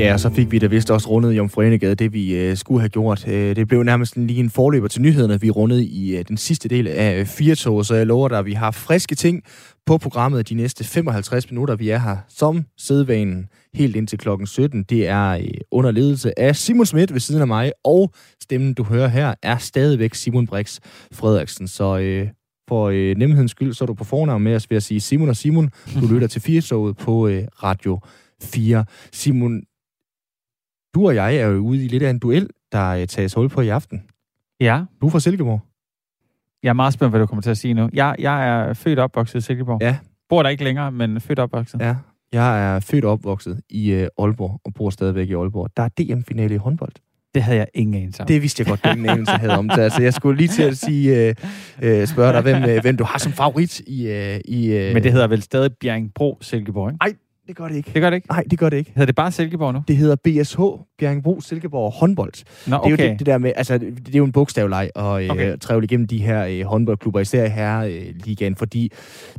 Ja, og så fik vi da vist også rundet Jomfruenegade, det vi øh, skulle have gjort. Øh, det blev nærmest lige en forløber til nyhederne, vi rundede i øh, den sidste del af øh, Firtog, så jeg lover dig, at vi har friske ting på programmet de næste 55 minutter. Vi er her som sædvanen helt indtil klokken 17. Det er øh, under ledelse af Simon Schmidt ved siden af mig, og stemmen, du hører her, er stadigvæk Simon Brix Frederiksen. Så øh, for øh, nemhedens skyld, så er du på fornavn med os ved at sige Simon og Simon. Du lytter til Firtoget på øh, Radio 4. Simon, du og jeg er jo ude i lidt af en duel, der øh, tages hul på i aften. Ja, Du er fra Silkeborg. jeg er meget spændt, hvad du kommer til at sige nu. Jeg, jeg er født og opvokset i Silkeborg. Ja. Bor der ikke længere, men født og opvokset. Ja. Jeg er født og opvokset i øh, Aalborg, og bor stadigvæk i Aalborg. Der er DM-finale i håndbold. Det havde jeg ingen anelse om. Det vidste jeg godt, ingen anelse havde om. Så altså, jeg skulle lige til at sige, øh, øh, spørge dig, hvem, øh, hvem du har som favorit i... Øh, i øh... Men det hedder vel stadig Bjerringbro Silkeborg, ikke? Det gør det ikke. Det gør det ikke. Nej, det gør det ikke. Hedder det bare Silkeborg nu? Det hedder BSH, Bjerringbro Silkeborg håndbold. Nå, Det er okay. jo det, det der med, altså, det er jo en bogstavleg at øh, Okay. okay. trævle igennem de her øh, håndboldklubber, især her øh, ligaen, fordi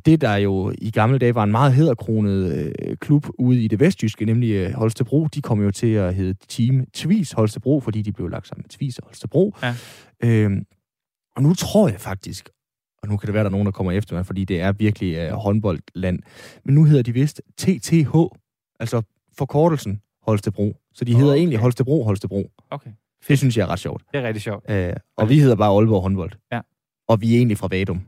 det, der jo i gamle dage var en meget hedderkronet øh, klub ude i det vestjyske, nemlig øh, Holstebro, de kom jo til at hedde Team Tvis Holstebro, fordi de blev lagt sammen med Tvis og Holstebro. Ja. Øhm, og nu tror jeg faktisk, og nu kan det være, der er nogen, der kommer efter mig, fordi det er virkelig øh, håndboldland, men nu hedder de vist TTH, altså forkortelsen Holstebro. Så de hedder Okay. egentlig Holstebro Holstebro. okay. Det synes jeg er ret sjovt. Det er rigtig sjovt. Øh, og vi hedder bare Aalborg håndbold. Ja. Og vi er egentlig fra Vadum.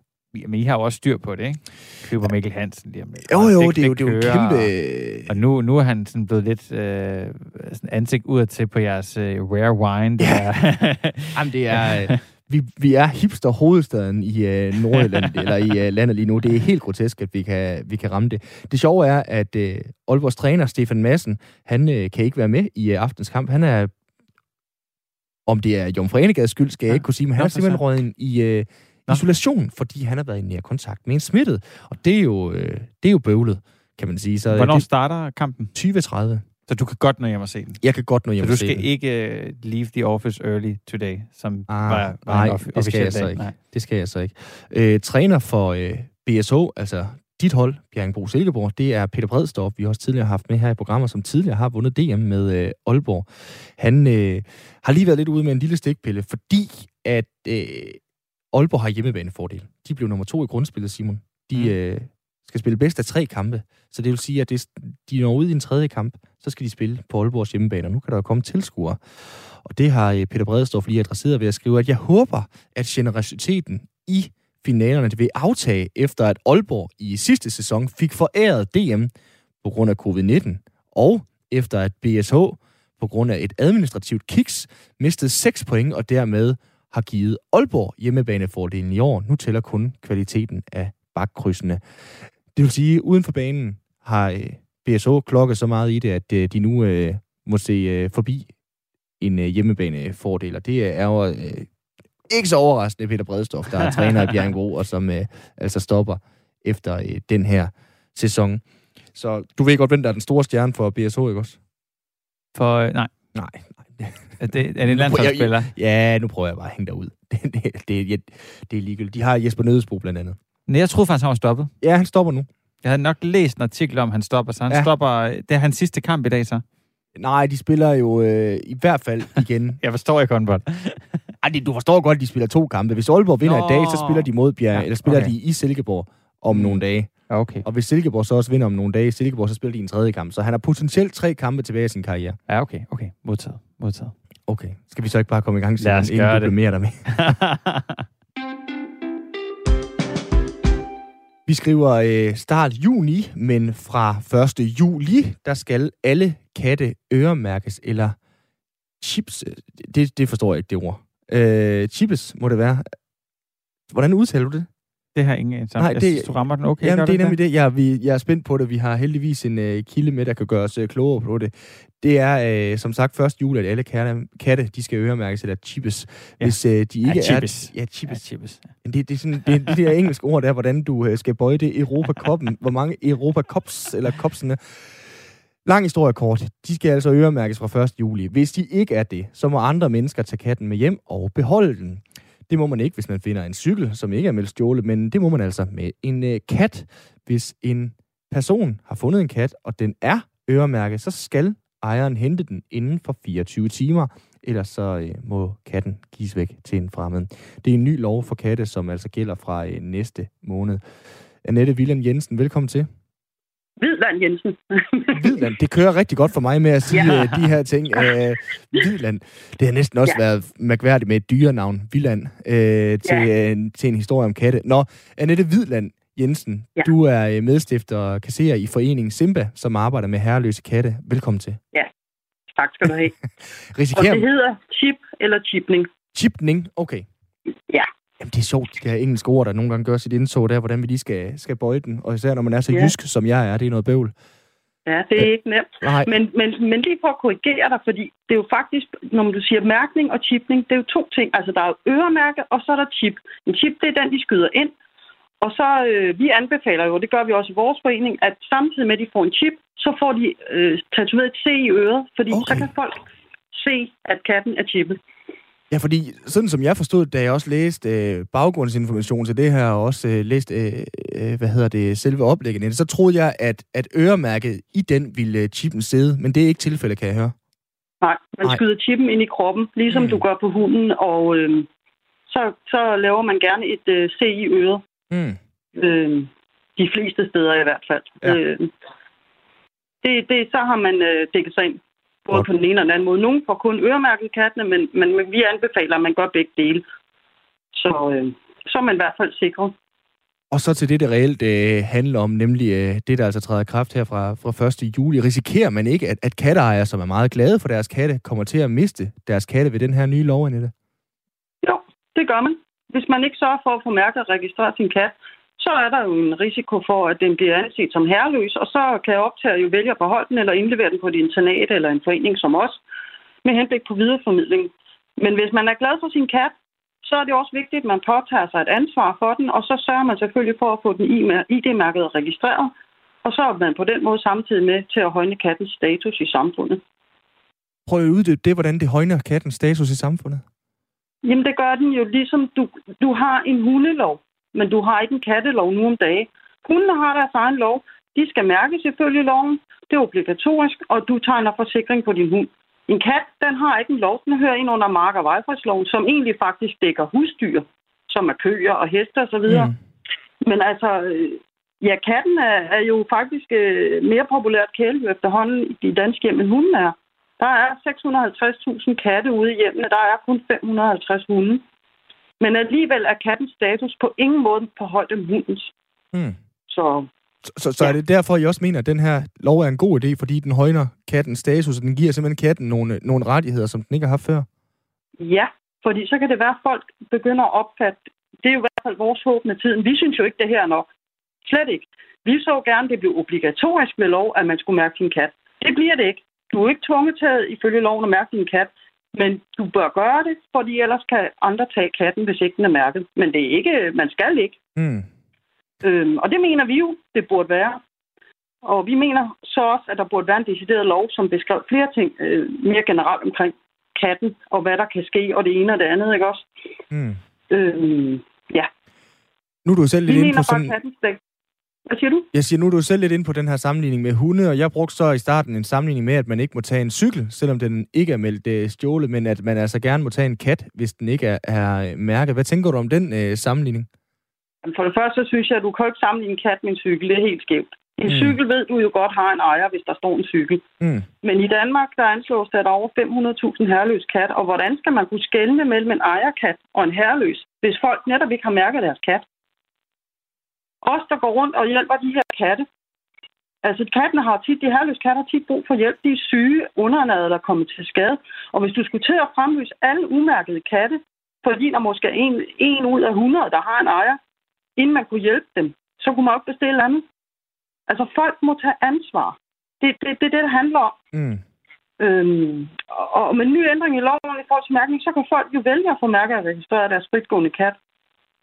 Men I har jo også styr på det, ikke? Køber Mikkel Hansen lige om lidt. Jo, jo, det, er jo, det er jo kæmpe... Og nu, nu er han sådan blevet lidt øh, sådan ansigt udad til på jeres øh, rare wine. Det Ja. er, Jamen, det er... øh, Vi, vi er hipster hovedstaden i øh, Nordjylland, eller i øh, landet lige nu. Det er helt grotesk, at vi kan, vi kan ramme det. Det sjove er, at øh, Aalborgs træner, Stefan Madsen, han øh, kan ikke være med i øh, aftens kamp. Han er... Om det er Jon Forenegades skyld, skal jeg Ja. ikke kunne sige, men han er simpelthen røget ind i øh, Nå. isolation, fordi han har været i nær kontakt med en smittet. Og det er jo, øh, det er jo bøvlet, kan man sige. Så øh, Hvornår det starter kampen? er 20.30. Så du kan godt nå hjem og se den. Jeg kan godt nå hjem Så du og se skal den. ikke uh, leave the office early today, som Ah, var, var nej, en det skal jeg så dag. ikke. Nej. Det skal jeg så ikke. Øh, træner for øh, BSH, altså dit hold, Bjerringbro Silkeborg, det er Peter Bredstorff, vi har også tidligere haft med her i programmet, som tidligere har vundet DM med øh, Aalborg. Han øh, har lige været lidt ude med en lille stikpille, fordi at øh, Aalborg har hjemmebanefordel. De blev nummer to i grundspillet, Simon. De Mm. øh, skal spille bedst af tre kampe, så det vil sige, at det, de når ud i en tredje kamp, så skal de spille på Aalborgs hjemmebane, og nu kan der jo komme tilskuere. Og det har øh, Peter Bredestorff lige adresseret ved at skrive, at jeg håber, at generositeten i finalerne vil aftage, efter at Aalborg i sidste sæson fik foræret DM på grund af covid-19, og efter at BSH på grund af et administrativt kiks mistede 6 point, og dermed har givet Aalborg hjemmebanefordelen i år. Nu tæller kun kvaliteten af bakkrydsene. Det vil sige, uden for banen har øh, BSH klokket så meget i det, at øh, de nu øh, må se øh, forbi en øh, hjemmebanefordel, og det er jo øh, ikke så overraskende Peter Bredstof, der er træner i Bjerringbro, og som øh, altså stopper efter øh, den her sæson. Så du ved godt, hvem der er den store stjerne for BSH, ikke også? For, øh, nej, Nej, nej. er det, er det en landsholdsspiller? Ja, nu prøver jeg bare at hænge dig ud. Det, det, det, det, det er ligegyldigt. De har Jesper Nødesbo blandt andet. Nej, jeg troede faktisk, han var stoppet. Ja, han stopper nu. Jeg havde nok læst en artikel om, at han stopper, så han ja. Stopper... øh, Det er hans sidste kamp i dag, så. Nej, de spiller jo øh, i hvert fald igen. Jeg forstår ikke håndbold. Ej, du forstår godt, at de spiller to kampe. Hvis Aalborg vinder Nå. i dag, så spiller de mod Bjerg, Ja, eller spiller okay. de i Silkeborg om nogle dage. Ja, okay. Og hvis Silkeborg så også vinder om nogle dage i Silkeborg, så spiller de en tredje kamp. Så han har potentielt tre kampe tilbage i sin karriere. Ja, okay, okay. Modtaget. Modtaget. Okay. Skal vi så ikke bare komme i gang, Simon, inden du bliver mere der med? Vi skriver øh, start juni, men fra 1. juli, der skal alle katte øremærkes, eller chips. Øh, det, det forstår jeg ikke, det ord. Øh, chips må det være. Hvordan udtaler du det? Det har jeg ingen anelse om. Nej, Jeg det- synes, du rammer den okay. Jamen, gør det er nemlig det. Jeg, vi, jeg er spændt på det. Vi har heldigvis en øh, kilde med, der kan gøre os øh, klogere på det. Det er, øh, som sagt, 1. juli, at alle katte, katte de skal øremærkes, eller chippes. Ja. Hvis øh, de ikke Ja, er... chippes. Ja, Ja, chippes. chippes. Men Det, det er sådan, det, det der engelske ord, der hvordan du øh, skal bøje det Europa-koppen. Hvor mange Europa-kops, eller kopsene. Lang historie kort. De skal altså øremærkes fra 1. juli. Hvis de ikke er det, så må andre mennesker tage katten med hjem og beholde den. Det må man ikke, hvis man finder en cykel, som ikke er meldt stjålet, men det må man altså med en øh, kat. Hvis en person har fundet en kat, og den er øremærket, så skal ejeren hente den inden for 24 timer, ellers så øh, må katten gives væk til en fremmed. Det er en ny lov for katte, som altså gælder fra øh, næste måned. Annette William Jensen, velkommen til. Hvidland Jensen. Hvidland, det kører rigtig godt for mig med at sige ja. de her ting. Uh, Hvidland, det har næsten også ja. været mærkværdigt med et dyrenavn, Villand, uh, til, ja. uh, til en historie om katte. Nå, Annette Hvidland Jensen, ja. du er medstifter og kasserer i foreningen Simba, som arbejder med herreløse katte. Velkommen til. Ja, tak skal du have. Risikerer... Og det hedder chip eller chipning. Chipning, okay. Ja. Jamen, det er sjovt, de der engelske ord, der nogle gange gør sit indså der, hvordan vi lige skal, skal bøje den. Og især når man er så ja. jysk, som jeg er, det er noget bøvl. Ja, det er ja. ikke nemt. Nej. Men, men, men lige for at korrigere dig, fordi det er jo faktisk, når du siger mærkning og chipning, det er jo to ting. Altså, der er jo øremærke, og så er der chip. En chip, det er den, de skyder ind. Og så, øh, vi anbefaler jo, det gør vi også i vores forening, at samtidig med, at de får en chip, så får de øh, tatoveret et C i øret, fordi okay. så kan folk se, at katten er chippet. Ja, fordi sådan som jeg forstod, da jeg også læste øh, baggrundsinformation til det her, og også øh, læste, øh, øh, hvad hedder det, selve oplægget, så troede jeg, at, at øremærket i den ville øh, chippen sidde, men det er ikke tilfældet, kan jeg høre. Nej, man Nej. skyder chippen ind i kroppen, ligesom mm. du gør på hunden, og øh, så, så laver man gerne et øh, C i øret. Mm. Øh, de fleste steder i hvert fald. Ja. Øh, det, det, så har man øh, dækket sig ind både okay. på den ene og den anden måde. Nogle får kun øremærket kattene, men, men vi anbefaler, at man gør begge dele. Så, øh, så er man i hvert fald sikret. Og så til det, det reelt øh, handler om, nemlig øh, det, der altså træder kraft her fra, fra 1. juli. Risikerer man ikke, at, at katteejere, som er meget glade for deres katte, kommer til at miste deres katte ved den her nye lov, Annette? Jo, det gør man. Hvis man ikke sørger for at få mærket og registrere sin kat, så er der jo en risiko for, at den bliver anset som herreløs, og så kan optager jo vælge at beholde den eller indlevere den på et internat eller en forening som os, med henblik på videreformidling. Men hvis man er glad for sin kat, så er det også vigtigt, at man påtager sig et ansvar for den, og så sørger man selvfølgelig for at få den ID-mærket registreret, og så er man på den måde samtidig med til at højne kattens status i samfundet. Prøv at uddybe det, hvordan det højner kattens status i samfundet. Jamen, det gør den jo ligesom, du, du har en hundelov men du har ikke en kattelov nu om dagen. Hundene har deres egen lov. De skal mærkes ifølge loven. Det er obligatorisk, og du tegner forsikring på din hund. En kat, den har ikke en lov. Den hører ind under mark- og vejfredsloven, som egentlig faktisk dækker husdyr, som er køer og heste osv. Mm. Men altså, øh, ja, katten er, er jo faktisk øh, mere populært kæledyr efterhånden i de danske hjem, end hunden er. Der er 650.000 katte ude i hjemmene. Der er kun 550 hunde. Men alligevel er kattens status på ingen måde på højde med hundens. Hmm. Så, så, så, ja. er det derfor, I også mener, at den her lov er en god idé, fordi den højner kattens status, og den giver simpelthen katten nogle, nogle rettigheder, som den ikke har haft før? Ja, fordi så kan det være, at folk begynder at opfatte, det er jo i hvert fald vores håb med tiden. Vi synes jo ikke, det her er nok. Slet ikke. Vi så gerne, det blev obligatorisk ved lov, at man skulle mærke sin kat. Det bliver det ikke. Du er ikke tvunget til ifølge loven at mærke din kat. Men du bør gøre det, fordi ellers kan andre tage katten, hvis ikke den er mærket. Men det er ikke, man skal ikke. Mm. Øhm, og det mener vi jo, det burde være. Og vi mener så også, at der burde være en decideret lov, som beskrev flere ting øh, mere generelt omkring katten, og hvad der kan ske, og det ene og det andet, ikke også? Mm. Øhm, ja. Nu er du selv lidt inde på sådan... Kattens hvad siger du? Jeg siger, nu er du selv lidt inde på den her sammenligning med hunde, og jeg brugte så i starten en sammenligning med, at man ikke må tage en cykel, selvom den ikke er meldt øh, stjålet, men at man altså gerne må tage en kat, hvis den ikke er, er mærket. Hvad tænker du om den øh, sammenligning? For det første så synes jeg, at du kan ikke sammenligne en kat med en cykel. Det er helt skævt. En mm. cykel ved du jo godt har en ejer, hvis der står en cykel. Mm. Men i Danmark, der anslås der, at der er over 500.000 herreløse kat. Og hvordan skal man kunne skelne mellem en ejerkat og en herreløs, hvis folk netop ikke har mærket deres kat? Os, der går rundt og hjælper de her katte. Altså, kattene har tit, de herløse katte har tit brug for hjælp. De er syge, underernærede, der kommer til skade. Og hvis du skulle til at fremlyse alle umærkede katte, fordi der måske er en, en ud af 100, der har en ejer, inden man kunne hjælpe dem, så kunne man også bestille andet. Altså, folk må tage ansvar. Det er det, det, det, det handler om. Mm. Øhm, og med en ny ændring i loven i forhold til mærkning, så kan folk jo vælge at få mærket og registrere deres fritgående kat.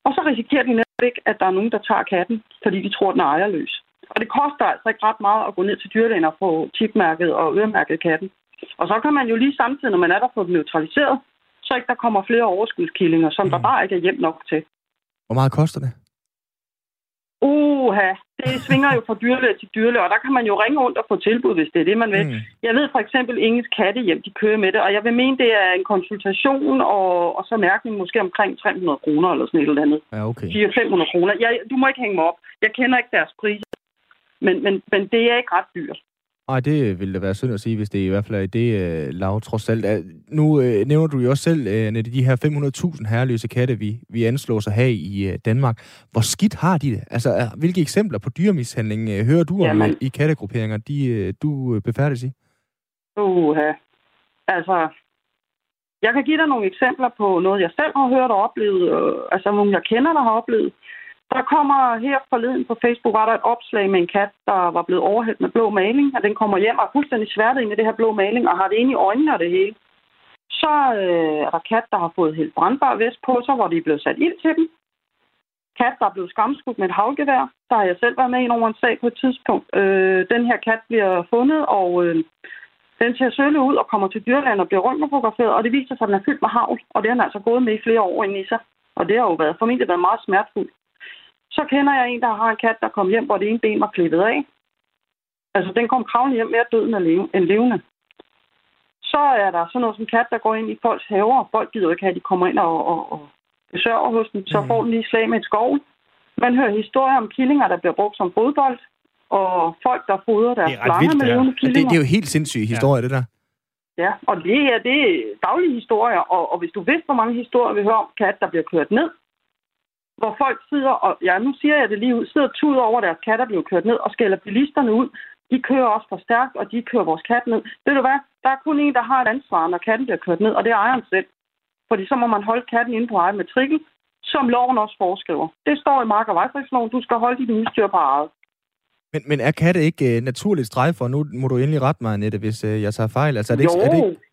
Og så risikerer de netop ikke, at der er nogen, der tager katten, fordi de tror, den er ejerløs. Og det koster altså ikke ret meget at gå ned til dyrlægen og få chipmærket og øremærket katten. Og så kan man jo lige samtidig, når man er der, få den neutraliseret, så ikke der kommer flere overskudskillinger, som mm. der bare ikke er hjem nok til. Hvor meget koster det? Uh, Uha, det svinger jo fra dyrlæge til dyrlæge, og der kan man jo ringe rundt og få tilbud, hvis det er det, man vil. Mm. Jeg ved for eksempel, at Inges kattehjem, de kører med det, og jeg vil mene, det er en konsultation og, og så mærkning måske omkring 300 kroner eller sådan et eller andet. Ja, okay. 400-500 kroner. Jeg, du må ikke hænge mig op. Jeg kender ikke deres priser, men, men, men det er ikke ret dyrt. Nej, det ville da være synd at sige, hvis det i hvert fald er det uh, lav trods alt. Nu uh, nævner du jo også selv, uh, Nette, de her 500.000 herreløse katte, vi, vi anslår sig have i uh, Danmark. Hvor skidt har de det? Altså, uh, hvilke eksempler på dyremishandling uh, hører du om uh, i kattegrupperinger, de, uh, du uh, befærdes i? Uha. Altså, jeg kan give dig nogle eksempler på noget, jeg selv har hørt og oplevet, uh, altså nogle, jeg kender, der har oplevet. Der kommer her forleden på Facebook, var der et opslag med en kat, der var blevet overhældt med blå maling, og den kommer hjem og er fuldstændig sværtet ind i det her blå maling, og har det inde i øjnene og det hele. Så øh, er der kat, der har fået helt brandbar vest på sig, hvor de er blevet sat ild til dem. Kat, der er blevet skamskudt med et havgevær. Der har jeg selv været med i over en sag på et tidspunkt. Øh, den her kat bliver fundet, og øh, den ser sølle ud og kommer til dyrland og bliver rundt fotograferet, og det viser sig, at den er fyldt med havl, og det har den altså gået med i flere år ind i sig. Og det har jo været, formentlig været meget smertefuldt. Så kender jeg en, der har en kat, der kom hjem, hvor det ene ben var klippet af. Altså, den kom kravlen hjem mere død end levende. Så er der sådan noget som kat, der går ind i folks haver, og folk gider ikke have, at de kommer ind og, og, og besøger hos dem. Så mm. får den lige slag med et skov. Man hører historier om killinger, der bliver brugt som fodbold, og folk, der fodrer deres slanger med levende killinger. Det, det er jo helt sindssyge historier, ja. det der. Ja, og det er, det er daglige historier, og, og hvis du vidste, hvor mange historier vi hører om kat, der bliver kørt ned, hvor folk sidder, og ja, nu siger jeg det lige ud, sidder tud over deres katter bliver kørt ned og skælder bilisterne ud. De kører også for stærkt, og de kører vores kat ned. Ved du hvad? Der er kun en, der har et ansvar, når katten bliver kørt ned, og det er ejeren selv. Fordi så må man holde katten inde på eget matrikel, som loven også foreskriver. Det står i mark- og vejfriksloven. Du skal holde dit udstyr på eget. Men, men er katte ikke uh, naturligt strejfer? Nu må du endelig rette mig, Annette, hvis uh, jeg tager fejl. Altså, er det jo, ikke, er det ikke...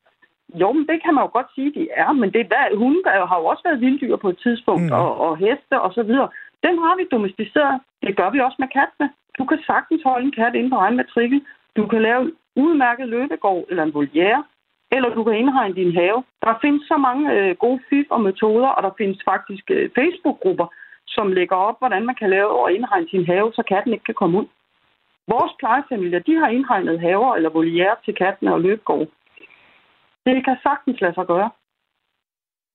Jo, men det kan man jo godt sige, de er. Men det er, hunde har jo også været vilddyr på et tidspunkt, mm. og, og heste og så videre. Den har vi domesticeret. Det gør vi også med kattene. Du kan sagtens holde en kat inde på egen matrikel. Du kan lave en udmærket løbegård eller en voliere, eller du kan indhegne din have. Der findes så mange øh, gode fif og metoder, og der findes faktisk øh, Facebook-grupper, som lægger op, hvordan man kan lave og indhegne sin have, så katten ikke kan komme ud. Vores plejefamilier, de har indhegnet haver eller voliere til kattene og løbegård. Det kan sagtens lade sig gøre.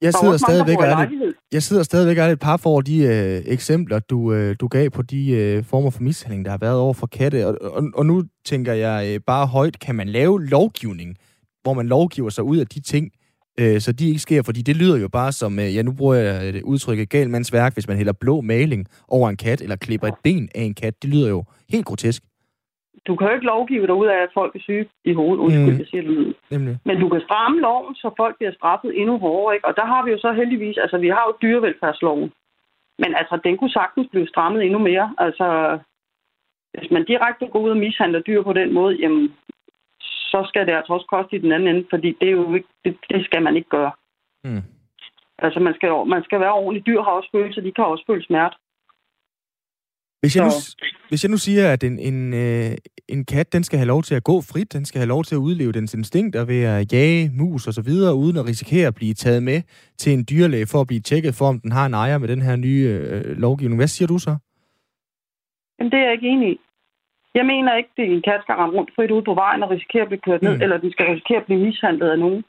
Jeg sidder, stadigvæk og er det, jeg sidder stadigvæk og er et par for de øh, eksempler, du, øh, du gav på de øh, former for mishandling, der har været over for katte. Og, og, og nu tænker jeg øh, bare højt, kan man lave lovgivning, hvor man lovgiver sig ud af de ting, øh, så de ikke sker? Fordi det lyder jo bare som, øh, ja nu bruger jeg et udtrykket gal mands værk, hvis man hælder blå maling over en kat, eller klipper et ben af en kat. Det lyder jo helt grotesk du kan jo ikke lovgive dig ud af, at folk er syge i hovedet. Undskyld, mm. jeg siger Nemlig. Men du kan stramme loven, så folk bliver straffet endnu hårdere. Ikke? Og der har vi jo så heldigvis, altså vi har jo dyrevelfærdsloven. Men altså, den kunne sagtens blive strammet endnu mere. Altså, hvis man direkte går ud og mishandler dyr på den måde, jamen, så skal det altså også koste i den anden ende, fordi det, er jo ikke, det, det skal man ikke gøre. Mm. Altså, man skal, man skal være ordentlig. Dyr har også følelser, de kan også føle smerte. Hvis jeg, nu, hvis jeg nu siger, at en, en, øh, en kat, den skal have lov til at gå frit, den skal have lov til at udleve dens instinkter ved at jage mus og så videre, uden at risikere at blive taget med til en dyrlæge for at blive tjekket for, om den har en ejer med den her nye øh, lovgivning. Hvad siger du så? Jamen, det er jeg ikke enig i. Jeg mener ikke, at en kat skal ramme rundt frit ud på vejen og risikere at blive kørt ned, mm. eller den skal risikere at blive mishandlet af nogen.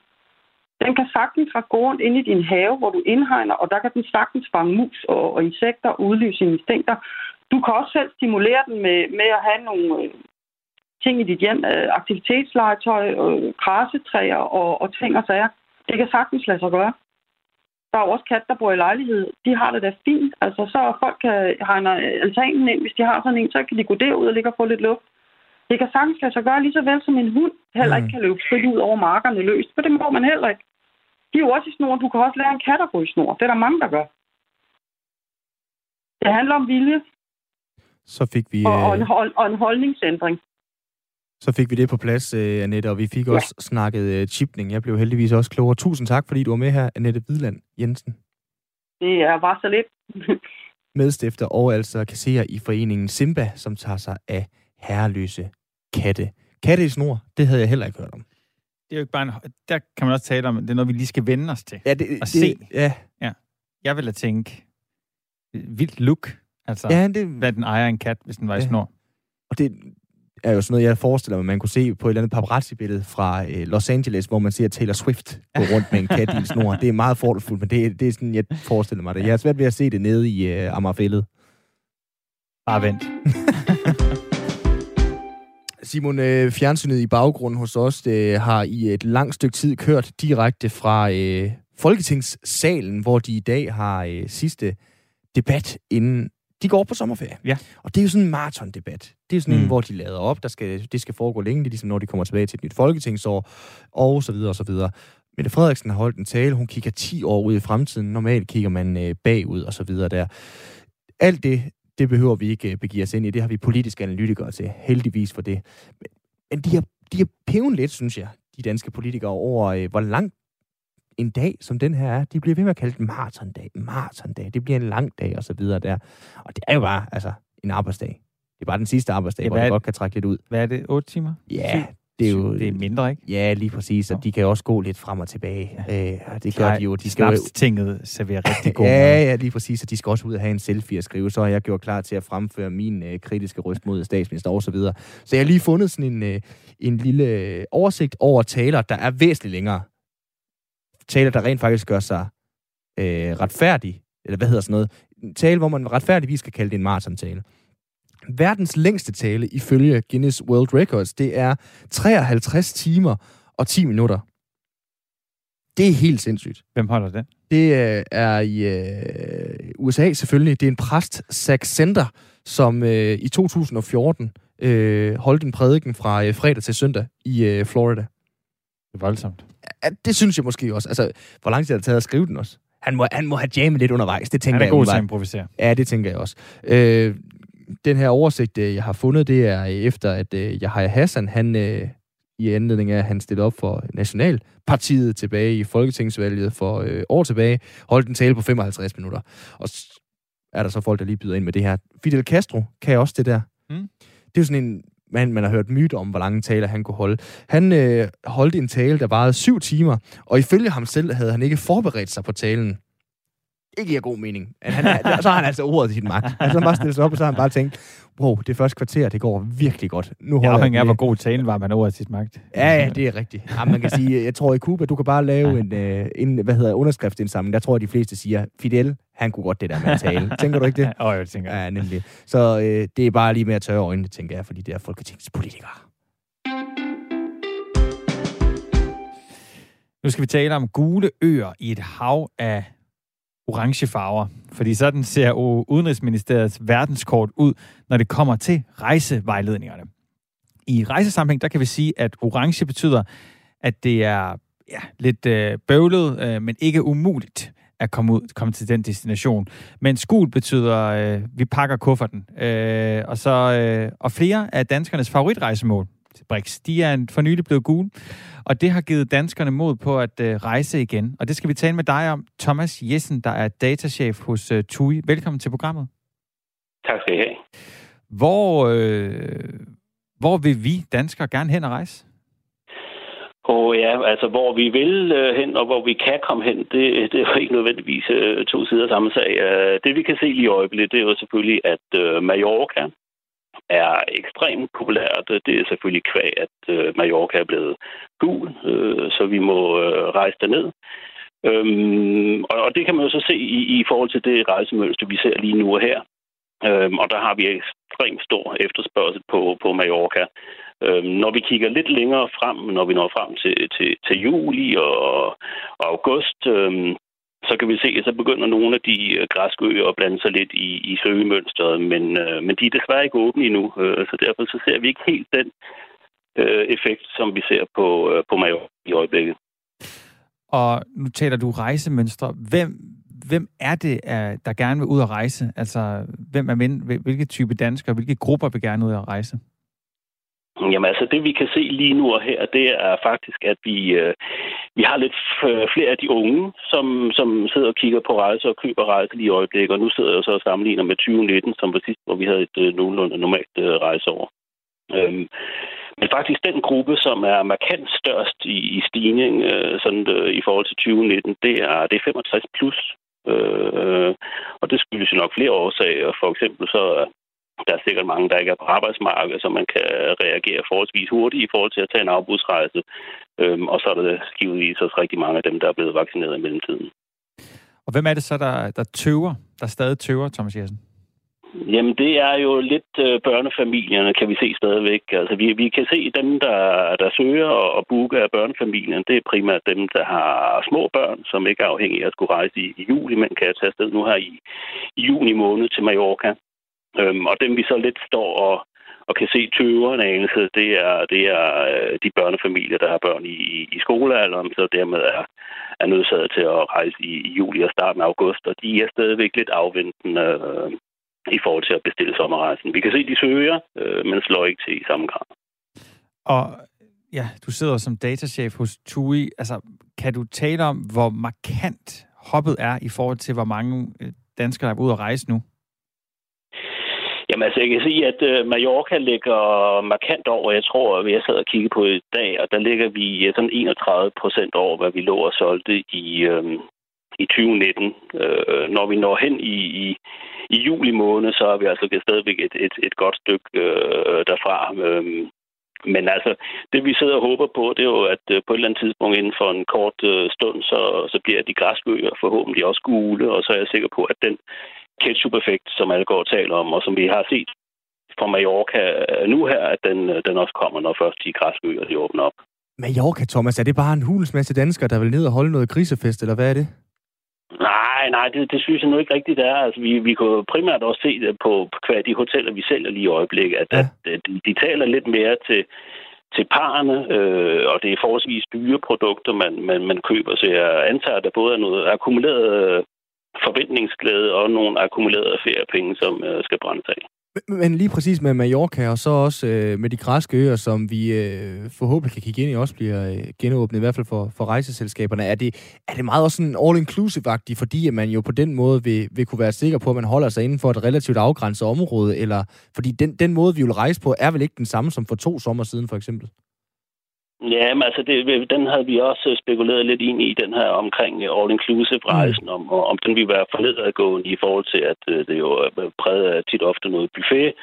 Den kan sagtens gå rundt ind i din have, hvor du indhegner, og der kan den sagtens fange mus og, og insekter og udleve sine instinkter. Du kan også selv stimulere den med, med at have nogle øh, ting i dit hjem, øh, aktivitetslegetøj, øh, krasetræer og, og ting og sager. Det kan sagtens lade sig gøre. Der er også kat, der bor i lejlighed. De har det da fint. Altså, så folk kan hegne altanen ind. Hvis de har sådan en, så kan de gå derud og ligge og få lidt luft. Det kan sagtens lade sig gøre lige så vel som en hund heller ikke mm. kan løbe frit ud over markerne løst. For det må man heller ikke. De er jo også i snor. Du kan også lære en kat at gå i snor. Det er der mange, der gør. Det handler om vilje. Så fik vi... Og, og, en, øh, hold, og en holdningsændring. Så fik vi det på plads, uh, Annette, og vi fik ja. også snakket uh, chipning. Jeg blev heldigvis også klogere. Tusind tak, fordi du var med her, Annette Hvidland Jensen. Det er bare så lidt. Medstifter og altså kasserer i foreningen Simba, som tager sig af herreløse katte. Katte i snor, det havde jeg heller ikke hørt om. Det er jo ikke bare en, der kan man også tale om, det er noget, vi lige skal vende os til. Ja, det, og det, se. Ja. ja. Jeg vil da tænke, vildt look. Altså, ja, det... hvad den ejer en kat, hvis den var ja. i snor. Og det er jo sådan noget, jeg forestiller mig, man kunne se på et eller andet paparazzi-billede fra øh, Los Angeles, hvor man ser Taylor Swift gå rundt med en kat i en snor. Det er meget fordelfuldt, men det, det er sådan, jeg forestiller mig det. Jeg har svært ved at se det nede i øh, Amagerfællet. Bare vent. Simon, øh, fjernsynet i baggrunden hos os det har i et langt stykke tid kørt direkte fra øh, Folketingssalen, hvor de i dag har øh, sidste debat, inden de går på sommerferie. Ja. Og det er jo sådan en maratondebat. Det er sådan mm. en, hvor de lader op, der skal, det skal foregå længe, ligesom når de kommer tilbage til et nyt folketingsår, og så videre og så videre. Mette Frederiksen har holdt en tale, hun kigger 10 år ud i fremtiden. Normalt kigger man øh, bagud og så videre der. Alt det, det behøver vi ikke øh, begive os ind i. Det har vi politiske analytikere til. Heldigvis for det. Men de har, de har peven lidt, synes jeg, de danske politikere, over øh, hvor langt en dag, som den her er. De bliver ved med at kalde det maratondag, maratondag. Det bliver en lang dag, og så videre der. Og det er jo bare, altså, en arbejdsdag. Det er bare den sidste arbejdsdag, ja, hvor man godt kan trække lidt ud. Hvad er det? 8 timer? Ja, det er jo... Det er mindre, ikke? Ja, lige præcis. Og de kan også gå lidt frem og tilbage. Ja. Øh, og det gør de jo. De skal jo... tinget serverer rigtig god Ja, ja, lige præcis. Og de skal også ud og have en selfie at skrive. Så har jeg gjort klar til at fremføre min øh, kritiske røst mod statsminister og så videre. Så jeg har lige fundet sådan en, øh, en lille øh, oversigt over taler, der er væsentligt længere. Taler, der rent faktisk gør sig øh, retfærdig. Eller hvad hedder sådan noget? En tale, hvor man retfærdigvis skal kalde det en maraton-tale. Verdens længste tale ifølge Guinness World Records, det er 53 timer og 10 minutter. Det er helt sindssygt. Hvem holder den? Det øh, er i øh, USA selvfølgelig. Det er en præst, Zach Center, som øh, i 2014 øh, holdt en prædiken fra øh, fredag til søndag i øh, Florida. Det er voldsomt. Ja, det synes jeg måske også. Altså, hvor lang tid har det taget at skrive den også? Han må, han må have jammet lidt undervejs, det tænker jeg. Han er god til at improvisere. Ja, det tænker jeg også. Øh, den her oversigt, øh, jeg har fundet, det er efter, at øh, Yahya Hassan, han øh, i anledning af, at han stillede op for Nationalpartiet tilbage i Folketingsvalget for øh, år tilbage, holdt en tale på 55 minutter. Og er der så folk, der lige byder ind med det her. Fidel Castro kan også det der. Mm. Det er jo sådan en mand, man har hørt myter om, hvor lange taler han kunne holde. Han øh, holdt en tale, der varede syv timer, og ifølge ham selv havde han ikke forberedt sig på talen ikke giver god mening. Han er, så har han altså ordet i sin magt. Han så bare stillet sig op, og så har han bare tænkt, wow, det første kvarter, det går virkelig godt. Nu ja, afhængig af, hvor god talen var, man ordet i sin magt. Ja, ja, det er rigtigt. Ja, man kan sige, jeg tror i Cuba, du kan bare lave en, uh, en hvad hedder, underskriftsindsamling. Der tror jeg, de fleste siger, Fidel, han kunne godt det der med at tale. tænker du ikke det? Åh, oh, jeg tænker. Ja, nemlig. Så uh, det er bare lige med at tørre øjnene, tænker jeg, for de der folketingspolitikere. Nu skal vi tale om gule øer i et hav af orange farver, fordi sådan ser Udenrigsministeriets verdenskort ud, når det kommer til rejsevejledningerne. I rejsesammenhæng, der kan vi sige, at orange betyder, at det er ja, lidt øh, bøvlet, øh, men ikke umuligt at komme ud, komme til den destination. Men skul betyder, øh, vi pakker kufferten. Øh, og, så, øh, og flere af danskernes favoritrejsemål, BRICS. De er for nylig blevet gule, og det har givet danskerne mod på at øh, rejse igen. Og det skal vi tale med dig om, Thomas Jessen, der er datachef hos øh, TUI. Velkommen til programmet. Tak skal I have. Hvor, øh, hvor vil vi danskere gerne hen og rejse? Og ja, altså hvor vi vil øh, hen, og hvor vi kan komme hen, det, det er jo ikke nødvendigvis øh, to sider samme sag. Øh, det vi kan se lige i øjeblikket, det er jo selvfølgelig, at øh, Mallorca er ekstremt populært. Det er selvfølgelig kvæg, at øh, Mallorca er blevet gul, øh, så vi må øh, rejse derned. Øhm, og, og det kan man jo så se i, i forhold til det rejsemønster, vi ser lige nu og her. Øhm, og der har vi ekstremt stor efterspørgsel på, på Mallorca. Øhm, når vi kigger lidt længere frem, når vi når frem til, til, til juli og, og august, øhm, så kan vi se, at så begynder nogle af de øh, græske øer at blande sig lidt i, i søgemønstret, men, øh, men de er desværre ikke åbne endnu, øh, så derfor så ser vi ikke helt den øh, effekt, som vi ser på, øh, på Major i øjeblikket. Og nu taler du rejsemønstre. Hvem, hvem er det, der gerne vil ud og rejse? Altså, hvem er mænd? hvilke type danskere, hvilke grupper vil gerne ud og rejse? Jamen altså, det vi kan se lige nu og her, det er faktisk, at vi, øh, vi har lidt flere af de unge, som, som sidder og kigger på rejser og køber rejser lige i øjeblikket. Og nu sidder jeg så og sammenligner med 2019, som var sidst, hvor vi havde et øh, nogenlunde normalt øh, rejseår. Øhm, men faktisk den gruppe, som er markant størst i, i stigning øh, sådan, øh, i forhold til 2019, det er, det er 65 plus. Øh, øh, og det skyldes jo nok flere årsager. For eksempel så der er sikkert mange, der ikke er på arbejdsmarkedet, så man kan reagere forholdsvis hurtigt i forhold til at tage en afbudsrejse. Øhm, og så er der givetvis også rigtig mange af dem, der er blevet vaccineret i mellemtiden. Og hvem er det så, der, der tøver, der stadig tøver, Thomas Jensen? Jamen, det er jo lidt øh, børnefamilierne, kan vi se stadigvæk. Altså, vi, vi kan se dem, der, der søger og, og booker af børnefamilien. Det er primært dem, der har små børn, som ikke er afhængige af at skulle rejse i, i juli, men kan tage afsted nu her i, i juni måned til Mallorca. Øhm, og dem, vi så lidt står og, og kan se tøver en anelse, det er, det er øh, de børnefamilier, der har børn i, i skolealderen, så dermed er, er nødsaget til at rejse i, i juli og starten af august, og de er stadigvæk lidt afventende øh, i forhold til at bestille sommerrejsen. Vi kan se, de søger, øh, men slår ikke til i samme grad. Og ja, du sidder som datachef hos TUI. Altså, kan du tale om, hvor markant hoppet er i forhold til, hvor mange øh, danskere, der er ude at rejse nu? Jamen altså, jeg kan sige, at øh, Mallorca ligger markant over, jeg tror, at jeg sad og kiggede på i dag, og der ligger vi øh, sådan 31 procent over, hvad vi lå og solgte i, øh, i 2019. Øh, når vi når hen i, i, i juli måned, så er vi altså stadigvæk et, et, et godt stykke øh, derfra. Øh, men altså, det vi sidder og håber på, det er jo, at øh, på et eller andet tidspunkt inden for en kort øh, stund, så, så bliver de græsbøger forhåbentlig også gule, og så er jeg sikker på, at den ketchup-effekt, som alle går og taler om, og som vi har set fra Mallorca øh, nu her, at den, øh, den også kommer, når først de græsbøger de åbner op. Mallorca, Thomas, er det bare en hulens masse danskere, der vil ned og holde noget grisefest, eller hvad er det? Nej, nej, det, det synes jeg nu ikke rigtigt er. Altså, vi, vi kunne primært også se det på, på hver de hoteller, vi sælger lige i øjeblikket, at, ja. at, at de, de taler lidt mere til, til parerne, øh, og det er forholdsvis dyre produkter, man, man, man køber. Så jeg antager, at der både er noget akkumuleret forventningsglæde og nogle akkumulerede feriepenge, som øh, skal brændes af. Men lige præcis med Mallorca, og så også øh, med de græske øer, som vi øh, forhåbentlig kan kigge ind i, også bliver øh, genåbnet, i hvert fald for, for rejseselskaberne. Er det, er det meget også sådan all-inclusive-agtigt, fordi at man jo på den måde vil, vil kunne være sikker på, at man holder sig inden for et relativt afgrænset område? Eller, fordi den, den måde, vi vil rejse på, er vel ikke den samme som for to sommer siden, for eksempel? Ja, men altså, det, den havde vi også spekuleret lidt ind i, den her omkring all-inclusive-rejsen, mm. om, om den ville være for nedadgående i forhold til, at øh, det jo er præget af tit ofte noget buffet.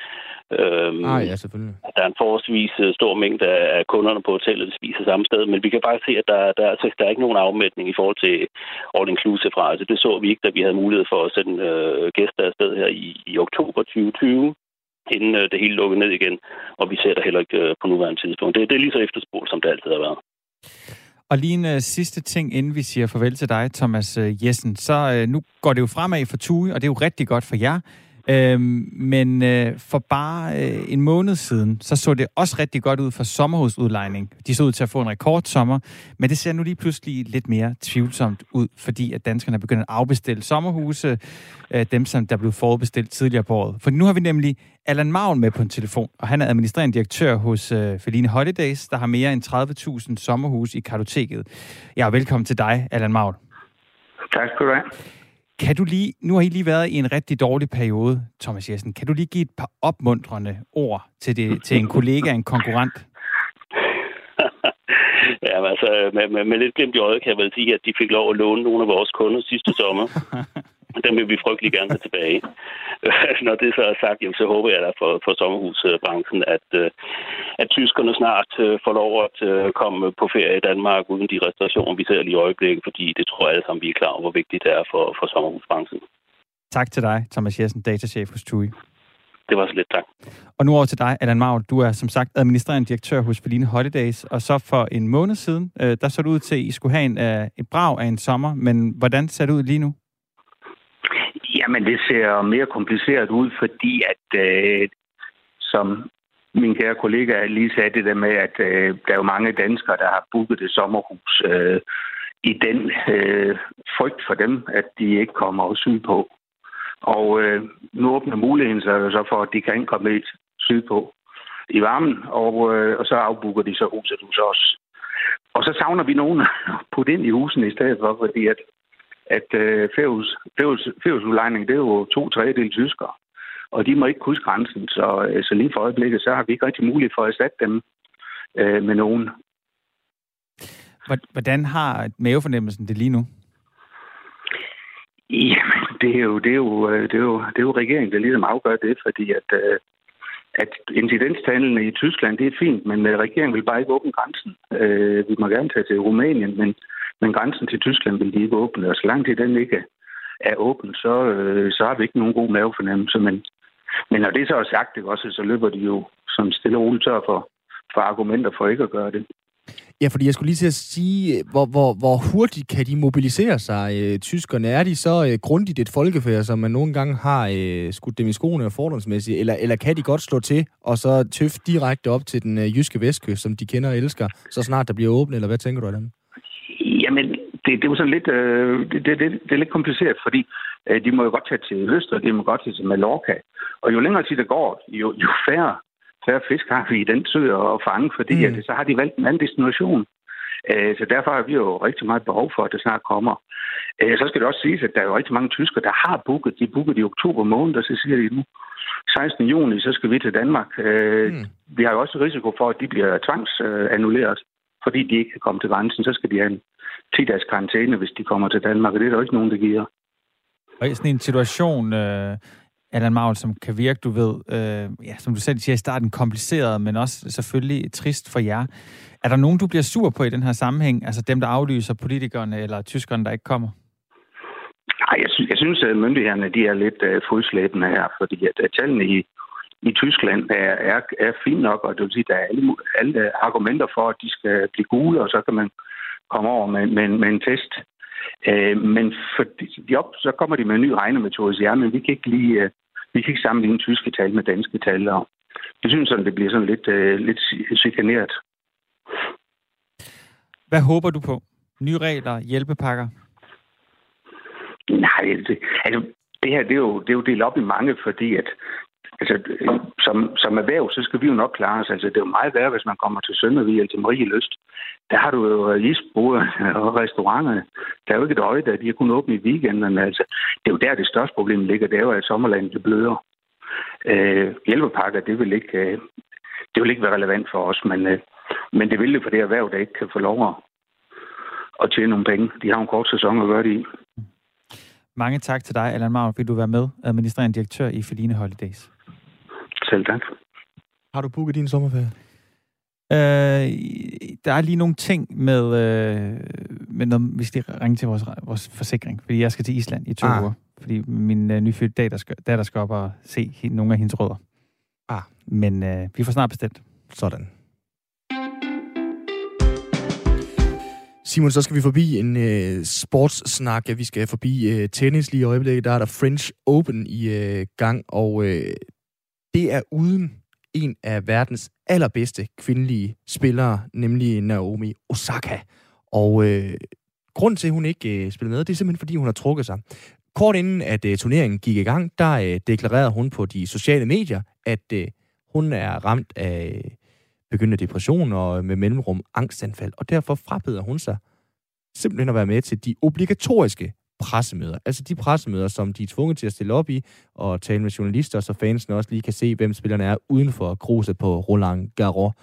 Øhm, ah, ja, selvfølgelig. Der er en forholdsvis øh, stor mængde af kunderne på hotellet, der spiser samme sted, men vi kan bare se, at der, der, altså, der er ikke nogen afmætning i forhold til all-inclusive-rejse. Det så vi ikke, da vi havde mulighed for at sende øh, gæster afsted her i, i oktober 2020 inden øh, det hele lukkede ned igen, og vi ser det heller ikke øh, på nuværende tidspunkt. Det, det er lige så efterspurgt, som det altid har været. Og lige en uh, sidste ting, inden vi siger farvel til dig, Thomas uh, Jessen. Så uh, nu går det jo fremad for Tue, og det er jo rigtig godt for jer. Øhm, men øh, for bare øh, en måned siden, så så det også rigtig godt ud for sommerhusudlejning. De så ud til at få en rekordsommer, men det ser nu lige pludselig lidt mere tvivlsomt ud, fordi at danskerne er begyndt at afbestille sommerhuse, øh, dem som der blev forudbestilt tidligere på året. For nu har vi nemlig Allan Magen med på en telefon, og han er administrerende direktør hos øh, Feline Holidays, der har mere end 30.000 sommerhuse i kartoteket. Ja, velkommen til dig, Allan Magen. Tak skal du have. Kan du lige, nu har I lige været i en rigtig dårlig periode, Thomas Jessen. Kan du lige give et par opmuntrende ord til, det, til en kollega, en konkurrent? ja, altså, med, med, med lidt glimt i øjet kan jeg vel sige, at de fik lov at låne nogle af vores kunder sidste sommer. dem vil vi frygtelig gerne have tilbage. Når det så er sagt, jamen, så håber jeg da for, for sommerhusbranchen, at, øh, at tyskerne snart øh, får lov at øh, komme på ferie i Danmark uden de restriktioner, vi ser lige i øjeblikket, fordi det tror jeg alle sammen, vi er klar over, hvor vigtigt det er for, for sommerhusbranchen. Tak til dig, Thomas Jessen, datachef hos TUI. Det var så lidt, tak. Og nu over til dig, Allan Maud. Du er som sagt administrerende direktør hos Berlin Holidays, og så for en måned siden, der så det ud til, at I skulle have en, et brag af en sommer, men hvordan ser det ud lige nu? Jamen, det ser mere kompliceret ud, fordi at, øh, som min kære kollega lige sagde det der med, at øh, der er jo mange danskere, der har booket et sommerhus øh, i den øh, frygt for dem, at de ikke kommer og sydpå. Og øh, nu åbner muligheden så, så for, at de kan komme lidt sydpå i varmen, og, øh, og så afbooker de så huset hos os. Og så savner vi nogen at putte ind i husene i stedet for, fordi at at øh, fævsudlejning, det er jo to tredjedel tyskere. Og de må ikke krydse grænsen, så, øh, så lige for øjeblikket, så har vi ikke rigtig mulighed for at erstatte dem øh, med nogen. Hvordan har mavefornemmelsen det lige nu? Jamen, det er jo, det er jo, øh, det er jo, det er jo regeringen, der ligesom afgør det, fordi at, øh, at incidenstallene i Tyskland, det er fint, men øh, regeringen vil bare ikke åbne grænsen. Vi må gerne tage til Rumænien, men, men grænsen til Tyskland vil de ikke åbne, altså, og så langt det den ikke er åben, så, øh, så har vi ikke nogen god mavefornemmelse. Men, men når det så er sagt, det også, så løber de jo som stille og roligt tør for, for argumenter for ikke at gøre det. Ja, fordi jeg skulle lige til at sige, hvor, hvor, hvor hurtigt kan de mobilisere sig, øh, tyskerne? Er de så øh, grundigt et folkefærd, som man nogle gange har øh, skudt dem i skoene fordomsmæssigt, eller, eller kan de godt slå til og så tøffe direkte op til den øh, jyske vestkyst, som de kender og elsker, så snart der bliver åbent, eller hvad tænker du af dem? Det, det er jo sådan lidt, øh, det, det, det, det er lidt kompliceret, fordi øh, de må jo godt tage til Øst, og de må godt tage til Mallorca. Og jo længere tid der går, jo, jo færre færre fisk har vi i den sø at fange, fordi mm. at, så har de valgt en anden destination. Øh, så derfor har vi jo rigtig meget behov for, at det snart kommer. Øh, så skal det også siges, at der er jo rigtig mange tyskere, der har booket. De booket i oktober måned, og så siger de nu, 16. juni, så skal vi til Danmark. Øh, mm. Vi har jo også risiko for, at de bliver tvangsannulleret, fordi de ikke kan komme til grænsen. Så skal de have en 10-dages karantæne, hvis de kommer til Danmark, og det er der jo ikke nogen, der giver. Og i sådan en situation, øh, Allan Maul, som kan virke, du ved, øh, ja, som du selv siger i starten, kompliceret, men også selvfølgelig trist for jer. Er der nogen, du bliver sur på i den her sammenhæng? Altså dem, der aflyser politikerne eller tyskerne, der ikke kommer? Nej, jeg, synes, jeg synes, at myndighederne de er lidt uh, fodslæbende her, fordi at, at tallene i, i Tyskland er, er, er fint nok, og det vil sige, at der er alle, alle argumenter for, at de skal blive gule, og så kan man komme over med, med, med en test. Uh, men for op, så kommer de med en ny regnemetode, så ja, men vi kan ikke lige, uh, vi kan ikke sammenligne tyske tal med danske tal, og jeg synes sådan, det bliver sådan lidt, uh, lidt chikaneret. Hvad håber du på? Nye regler, hjælpepakker? Nej, det, altså, det her det er, jo, det er jo delt op i mange, fordi at altså, som, som erhverv, så skal vi jo nok klare os. Altså, det er jo meget værre, hvis man kommer til Søndervig eller til Marie Løst. Der har du jo isboder og restauranterne. Der er jo ikke et øje, der de er kun åbne i weekenderne. Altså, det er jo der, det største problem ligger. Det er jo, at sommerlandet det bløder. Øh, hjælpepakker, det vil ikke, øh, det vil ikke være relevant for os, men, øh, men det vil det for det erhverv, der ikke kan få lov at, at tjene nogle penge. De har en kort sæson at gøre det i. Mange tak til dig, Allan Maur, fordi du være med, administrerende direktør i Feline Holidays. Selv tak. Har du booket din sommerferie? Øh, der er lige nogle ting med, øh, med noget, vi skal ringe til vores, vores forsikring, fordi jeg skal til Island i to ah. uger, fordi min øh, nyfødte datter skal, datter skal op og se nogle af hendes rødder. Ah. Men øh, vi får snart bestemt. Sådan. Simon, så skal vi forbi en øh, sportssnak. Vi skal forbi øh, tennis lige i øjeblikket. Der er der French Open i øh, gang, og øh, det er uden en af verdens allerbedste kvindelige spillere, nemlig Naomi Osaka. Og øh, grund til, at hun ikke øh, spillede med, det er simpelthen, fordi hun har trukket sig. Kort inden at øh, turneringen gik i gang, der øh, deklarerede hun på de sociale medier, at øh, hun er ramt af øh, begyndende depression og øh, med mellemrum angstanfald, og derfor frabeder hun sig simpelthen at være med til de obligatoriske pressemøder. Altså de pressemøder, som de er tvunget til at stille op i og tale med journalister, så fansene også lige kan se, hvem spillerne er uden for gruset på Roland Garros.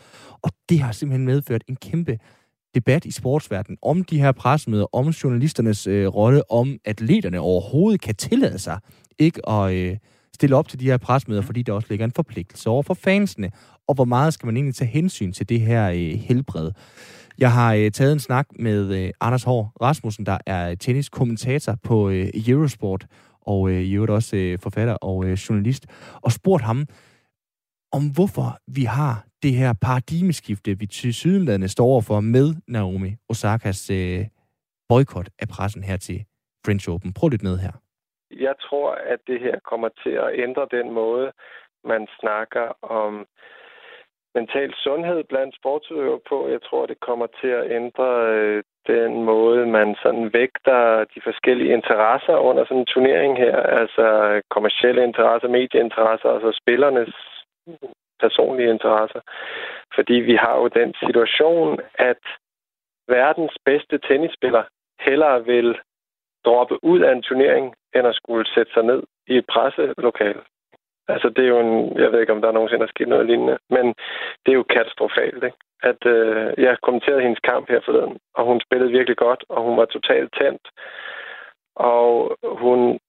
Og det har simpelthen medført en kæmpe debat i sportsverdenen om de her pressemøder, om journalisternes øh, rolle, om atleterne overhovedet kan tillade sig ikke at øh, stille op til de her pressemøder, fordi der også ligger en forpligtelse over for fansene. Og hvor meget skal man egentlig tage hensyn til det her øh, helbred? Jeg har øh, taget en snak med øh, Anders Hård Rasmussen, der er tenniskommentator på øh, Eurosport, og øh, i øvrigt også øh, forfatter og øh, journalist, og spurgt ham om, hvorfor vi har det her paradigmeskifte, vi til sydenlandet står overfor med Naomi Osakas øh, boykot af pressen her til French Open. Prøv lidt ned her. Jeg tror, at det her kommer til at ændre den måde, man snakker om mental sundhed blandt sportsudøvere på. Jeg tror, det kommer til at ændre øh, den måde, man sådan vægter de forskellige interesser under sådan en turnering her. Altså kommersielle interesser, medieinteresser, altså spillernes personlige interesser. Fordi vi har jo den situation, at verdens bedste tennisspiller hellere vil droppe ud af en turnering, end at skulle sætte sig ned i et presselokale. Altså, det er jo en... Jeg ved ikke, om der nogensinde er sket noget lignende, men det er jo katastrofalt, ikke? At øh, jeg kommenterede hendes kamp her forleden, og hun spillede virkelig godt, og hun var totalt tændt. Og hun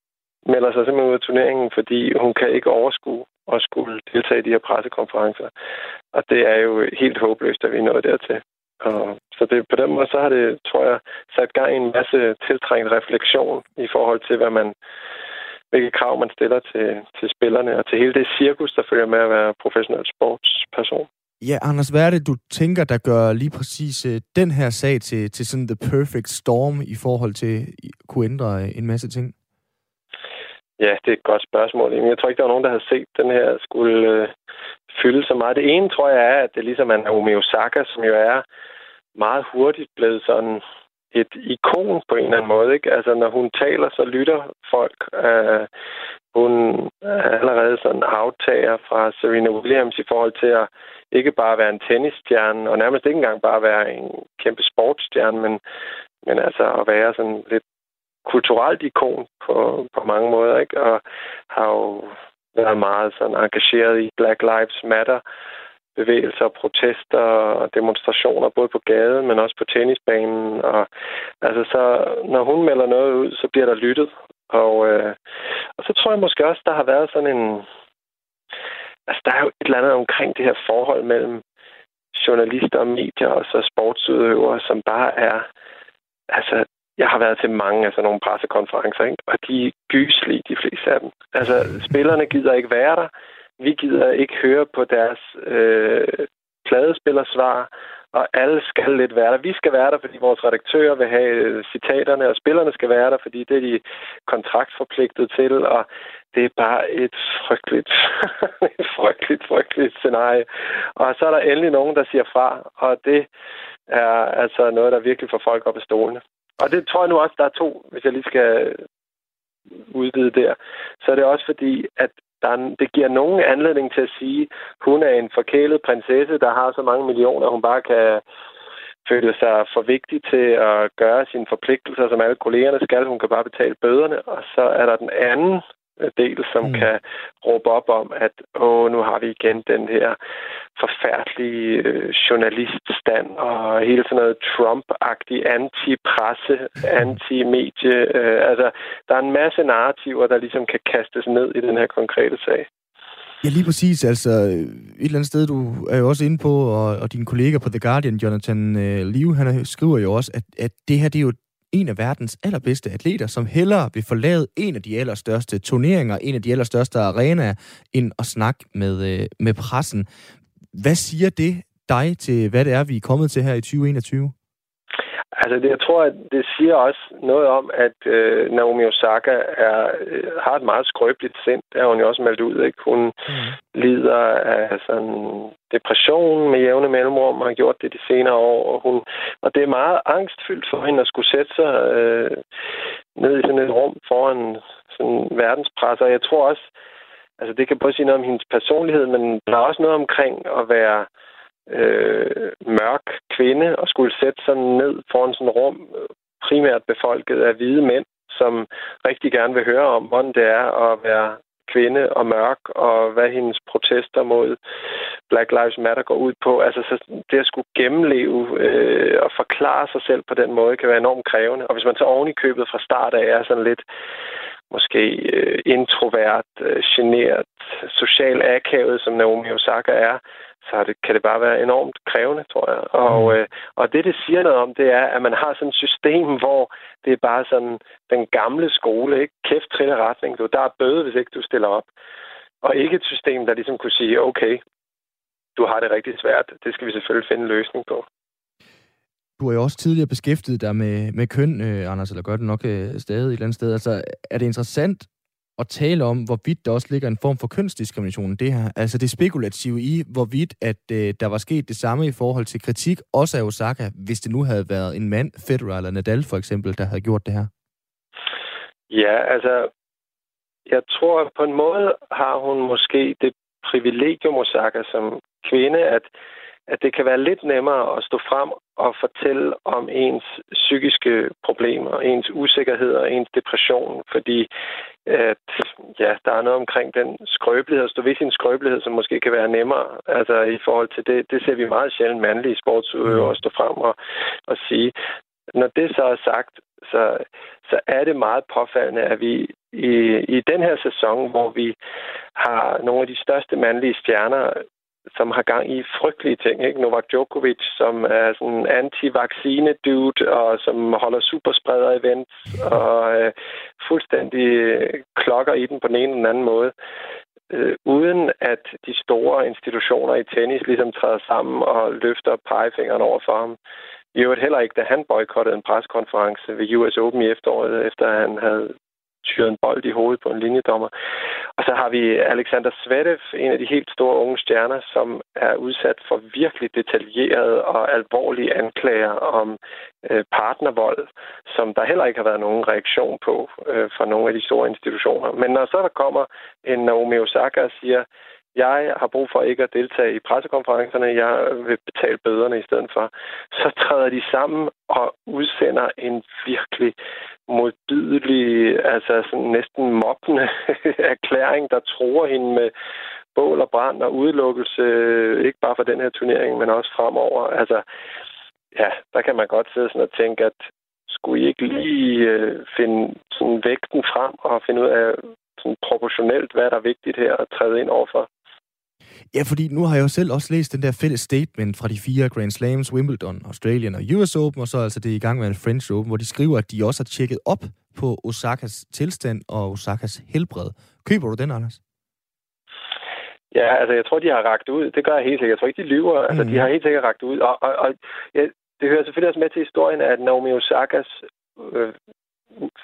melder sig simpelthen ud af turneringen, fordi hun kan ikke overskue at skulle deltage i de her pressekonferencer. Og det er jo helt håbløst, at vi er nået dertil. Og så det, på den måde, så har det, tror jeg, sat gang i en masse tiltrængt refleksion i forhold til, hvad man, hvilke krav man stiller til, til spillerne og til hele det cirkus, der følger med at være professionel sportsperson. Ja, Anders, hvad er det, du tænker, der gør lige præcis uh, den her sag til, til sådan the perfect storm i forhold til at kunne ændre uh, en masse ting? Ja, det er et godt spørgsmål. Jeg tror ikke, der er nogen, der har set den her skulle uh, fylde så meget. Det ene, tror jeg, er, at det ligesom er Naomi Osaka, som jo er meget hurtigt blevet sådan et ikon på en eller anden måde. Ikke? Altså, når hun taler, så lytter folk. Øh, hun er allerede sådan aftager fra Serena Williams i forhold til at ikke bare være en tennisstjerne, og nærmest ikke engang bare være en kæmpe sportsstjerne, men, men altså at være sådan lidt kulturelt ikon på, på mange måder, ikke? Og har jo været meget sådan engageret i Black Lives Matter bevægelser, protester og demonstrationer, både på gaden, men også på tennisbanen. Og, altså, så, når hun melder noget ud, så bliver der lyttet. Og, øh, og så tror jeg måske også, der har været sådan en... Altså, der er jo et eller andet omkring det her forhold mellem journalister og medier og så sportsudøvere, som bare er... Altså, jeg har været til mange af sådan nogle pressekonferencer, ikke? og de er gyslige, de fleste af dem. Altså, spillerne gider ikke være der. Vi gider ikke høre på deres øh, pladespillersvar, og alle skal lidt være der. Vi skal være der, fordi vores redaktører vil have øh, citaterne, og spillerne skal være der, fordi det er de kontraktforpligtet til, og det er bare et frygteligt, et frygteligt, frygteligt scenarie. Og så er der endelig nogen, der siger fra, og det er altså noget, der virkelig får folk op i stolene. Og det tror jeg nu også, der er to, hvis jeg lige skal udvide der. Så er det også fordi, at der er, det giver nogen anledning til at sige, at hun er en forkælet prinsesse, der har så mange millioner, hun bare kan føle sig for vigtig til at gøre sine forpligtelser, som alle kollegerne skal. Hun kan bare betale bøderne. Og så er der den anden del, som mm. kan råbe op om, at åh, nu har vi igen den her forfærdelige øh, journaliststand og hele sådan noget Trump-agtig anti-presse, anti-medie. Øh, altså, der er en masse narrativer, der ligesom kan kastes ned i den her konkrete sag. Ja, lige præcis. Altså, et eller andet sted, du er jo også inde på, og, og din kollega på The Guardian, Jonathan øh, Liu, han skriver jo også, at, at det her, det er jo en af verdens allerbedste atleter, som hellere vil forlade en af de allerstørste turneringer, en af de allerstørste arenaer, end at snakke med, øh, med pressen. Hvad siger det dig til, hvad det er, vi er kommet til her i 2021? Altså, det, jeg tror, at det siger også noget om, at øh, Naomi Osaka er, øh, har et meget skrøbeligt sind. Det har hun jo også meldt ud. Ikke? Hun mm. lider af sådan depression med jævne mellemrum og har gjort det de senere år. Og, hun, og det er meget angstfyldt for hende at skulle sætte sig øh, ned i sådan et rum foran sådan verdenspresser. Jeg tror også, altså det kan både sige noget om hendes personlighed, men der er også noget omkring at være øh, øh, mørk kvinde og skulle sætte sig ned foran sådan et rum, primært befolket af hvide mænd, som rigtig gerne vil høre om, hvordan det er at være kvinde og mørk, og hvad hendes protester mod Black Lives Matter går ud på. Altså, så det at skulle gennemleve øh, og forklare sig selv på den måde, kan være enormt krævende. Og hvis man så oven i købet fra start af er sådan lidt måske øh, introvert, øh, generet, social akavet, som Naomi Osaka er, så det, kan det bare være enormt krævende, tror jeg. Og, mm. øh, og det, det siger noget om, det er, at man har sådan et system, hvor det er bare sådan den gamle skole, ikke? Kæft, trille retning. Du, der er bøde, hvis ikke du stiller op. Og ikke et system, der ligesom kunne sige, okay, du har det rigtig svært. Det skal vi selvfølgelig finde en løsning på. Du har jo også tidligere beskæftiget dig med, med køn, øh, Anders, eller gør det nok øh, stadig et eller andet sted. Altså, er det interessant at tale om, hvorvidt der også ligger en form for kønsdiskrimination det her. Altså det spekulative i, hvorvidt at øh, der var sket det samme i forhold til kritik, også af Osaka, hvis det nu havde været en mand, Federer eller Nadal for eksempel, der havde gjort det her. Ja, altså, jeg tror på en måde har hun måske det privilegium, Osaka, som kvinde, at at det kan være lidt nemmere at stå frem og fortælle om ens psykiske problemer, ens usikkerhed og ens depression, fordi at, ja, der er noget omkring den skrøbelighed, at stå ved sin skrøbelighed, som måske kan være nemmere. Altså i forhold til det, det ser vi meget sjældent mandlige sportsudøvere mm. stå frem og, og sige. Når det så er sagt, så, så er det meget påfaldende, at vi i, i den her sæson, hvor vi har nogle af de største mandlige stjerner som har gang i frygtelige ting. Ikke? Novak Djokovic, som er sådan en anti-vaccine-dude, og som holder superspreder-events, og øh, fuldstændig klokker i den på den ene eller den anden måde. Øh, uden at de store institutioner i tennis ligesom træder sammen og løfter pegefingeren over for ham. I øvrigt heller ikke, da han boykottede en preskonference ved US Open i efteråret, efter han havde tyret en bold i hovedet på en linjedommer. Og så har vi Alexander Svedev, en af de helt store unge stjerner, som er udsat for virkelig detaljerede og alvorlige anklager om øh, partnervold, som der heller ikke har været nogen reaktion på øh, fra nogle af de store institutioner. Men når så der kommer en Naomi Osaka og siger, jeg har brug for ikke at deltage i pressekonferencerne, jeg vil betale bøderne i stedet for, så træder de sammen og udsender en virkelig modbydelig, altså sådan næsten mobbende erklæring, der tror hende med bål og brand og udelukkelse, ikke bare for den her turnering, men også fremover. Altså, ja, der kan man godt sidde sådan og tænke, at skulle I ikke lige øh, finde sådan vægten frem og finde ud af sådan proportionelt, hvad der er vigtigt her at træde ind overfor? Ja, fordi nu har jeg jo selv også læst den der fælles statement fra de fire Grand Slams, Wimbledon, Australian og US Open, og så altså det i gang med en French Open, hvor de skriver, at de også har tjekket op på Osakas tilstand og Osakas helbred. Køber du den, Anders? Ja, altså jeg tror, de har ragt ud. Det gør jeg helt sikkert. Jeg tror ikke, de lyver. Altså, mm. de har helt sikkert ragt ud. Og, og, og ja, det hører selvfølgelig også med til historien, at Naomi Osakas øh,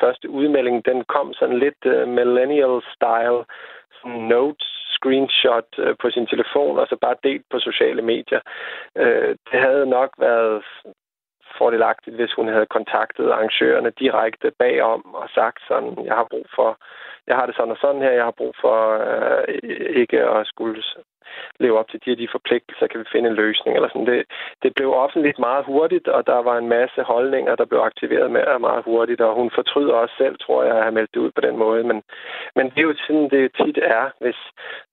første udmelding, den kom sådan lidt uh, millennial-style, sådan notes screenshot øh, på sin telefon, og så bare delt på sociale medier. Øh, det havde nok været fordelagtigt, hvis hun havde kontaktet arrangørerne direkte bagom og sagt sådan, jeg har brug for, jeg har det sådan og sådan her, jeg har brug for øh, ikke at skulle leve op til de her de forpligtelser, kan vi finde en løsning. Eller sådan. Det, det blev offentligt meget hurtigt, og der var en masse holdninger, der blev aktiveret med meget hurtigt, og hun fortryder også selv, tror jeg, at have meldt det ud på den måde. Men, men det er jo sådan, det tit er, hvis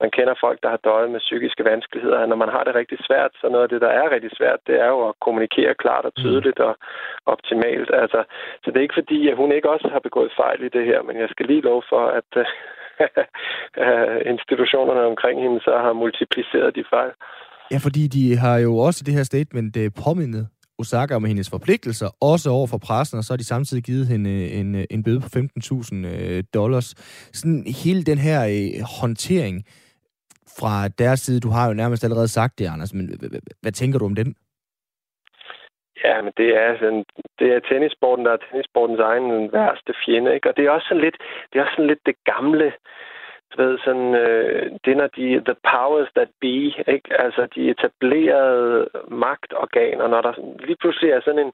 man kender folk, der har døjet med psykiske vanskeligheder. Når man har det rigtig svært, så noget af det, der er rigtig svært, det er jo at kommunikere klart og tydeligt og optimalt. Altså, så det er ikke fordi, at hun ikke også har begået fejl i det her, men jeg skal lige love for, at institutionerne omkring hende så har multipliceret de fejl. Ja, fordi de har jo også i det her statement øh, påmindet Osaka om hendes forpligtelser, også over for pressen, og så har de samtidig givet hende øh, en, øh, en bøde på 15.000 dollars. Sådan hele den her øh, håndtering fra deres side, du har jo nærmest allerede sagt det, Anders, men hvad tænker du om den? Ja, men det er, sådan, det er tennissporten, der er tennissportens egen værste fjende. Ikke? Og det er også sådan lidt det, er også sådan lidt det gamle, du ved, sådan, øh, det når de, the powers that be, ikke? altså de etablerede magtorganer, når der lige pludselig er sådan en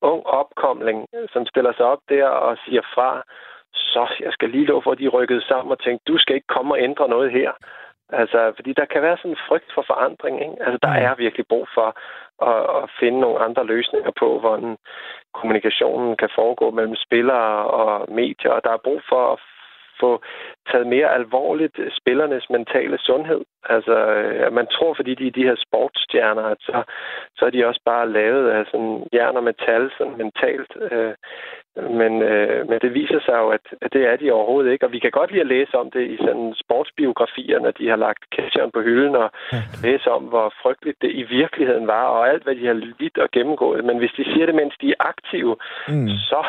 ung opkomling, som stiller sig op der og siger fra, så jeg skal lige love for, at de rykkede sammen og tænkte, du skal ikke komme og ændre noget her. Altså, fordi der kan være sådan en frygt for forandring. Ikke? Altså, der mm. er virkelig brug for at, at finde nogle andre løsninger på, hvordan kommunikationen kan foregå mellem spillere og medier. Og der er brug for at få taget mere alvorligt spillernes mentale sundhed. Altså, øh, man tror, fordi de er de her sportsstjerner, at så, så er de også bare lavet af sådan jern og metal, sådan mentalt. Øh, men, øh, men det viser sig jo, at, at det er de overhovedet ikke. Og vi kan godt lide at læse om det i sådan sportsbiografier, når de har lagt kæsseren på hylden og læse om, hvor frygteligt det i virkeligheden var, og alt, hvad de har lidt og gennemgået. Men hvis de siger det, mens de er aktive, mm. så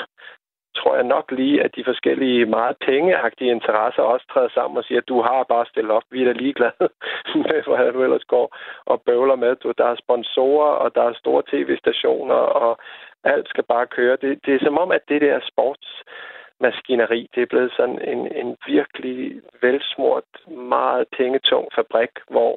tror jeg nok lige, at de forskellige meget pengeagtige interesser også træder sammen og siger, at du har bare stillet op, vi er da ligeglade med, hvad du ellers går og bøvler med. Du, der er sponsorer, og der er store tv-stationer, og alt skal bare køre. Det, det er som om, at det der sports maskineri, det er blevet sådan en, en virkelig velsmurt, meget pengetung fabrik, hvor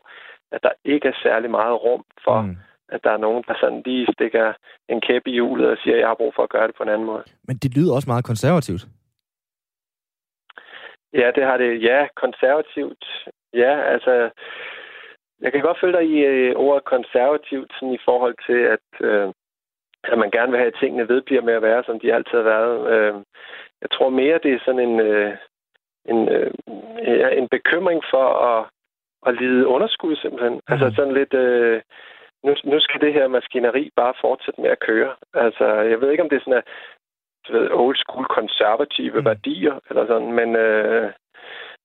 at der ikke er særlig meget rum for mm at der er nogen, der sådan lige stikker en kæp i hjulet og siger, at jeg har brug for at gøre det på en anden måde. Men det lyder også meget konservativt. Ja, det har det. Ja, konservativt. Ja, altså, jeg kan godt følge dig i øh, ordet konservativt sådan i forhold til, at, øh, at man gerne vil have, at tingene vedbliver med at være, som de altid har været. Øh, jeg tror mere, det er sådan en, øh, en, øh, en bekymring for at, at lide underskud simpelthen. Mm. Altså sådan lidt... Øh, nu, nu skal det her maskineri bare fortsætte med at køre. Altså, jeg ved ikke, om det er sådan, at ved, old school konservative mm. værdier, eller sådan, men, øh,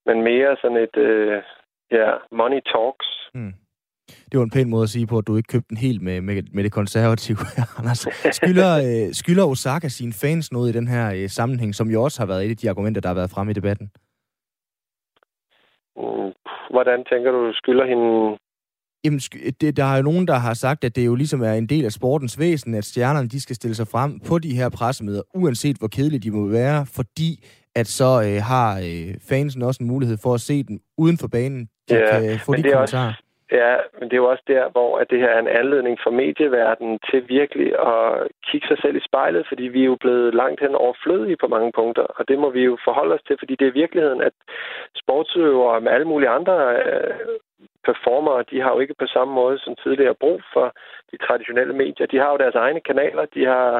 men mere sådan et, øh, ja, money talks. Mm. Det var en pæn måde at sige på, at du ikke købte den helt med, med, med det konservative, Anders. Skylder, øh, skylder Osaka sine fans noget i den her øh, sammenhæng, som jo også har været et af de argumenter, der har været fremme i debatten? Mm, hvordan tænker du, skylder hende Jamen, det, der er jo nogen, der har sagt, at det jo ligesom er en del af sportens væsen, at stjernerne de skal stille sig frem på de her pressemøder, uanset hvor kedelige de må være, fordi at så øh, har øh, fansen også en mulighed for at se den uden for banen. De ja, kan få de kommentarer. Også, Ja, men det er jo også der, hvor at det her er en anledning for medieverdenen til virkelig at kigge sig selv i spejlet, fordi vi er jo blevet langt hen overflødige på mange punkter, og det må vi jo forholde os til, fordi det er virkeligheden, at sportsøvere med alle mulige andre øh, performere, de har jo ikke på samme måde som tidligere brug for de traditionelle medier. De har jo deres egne kanaler, de har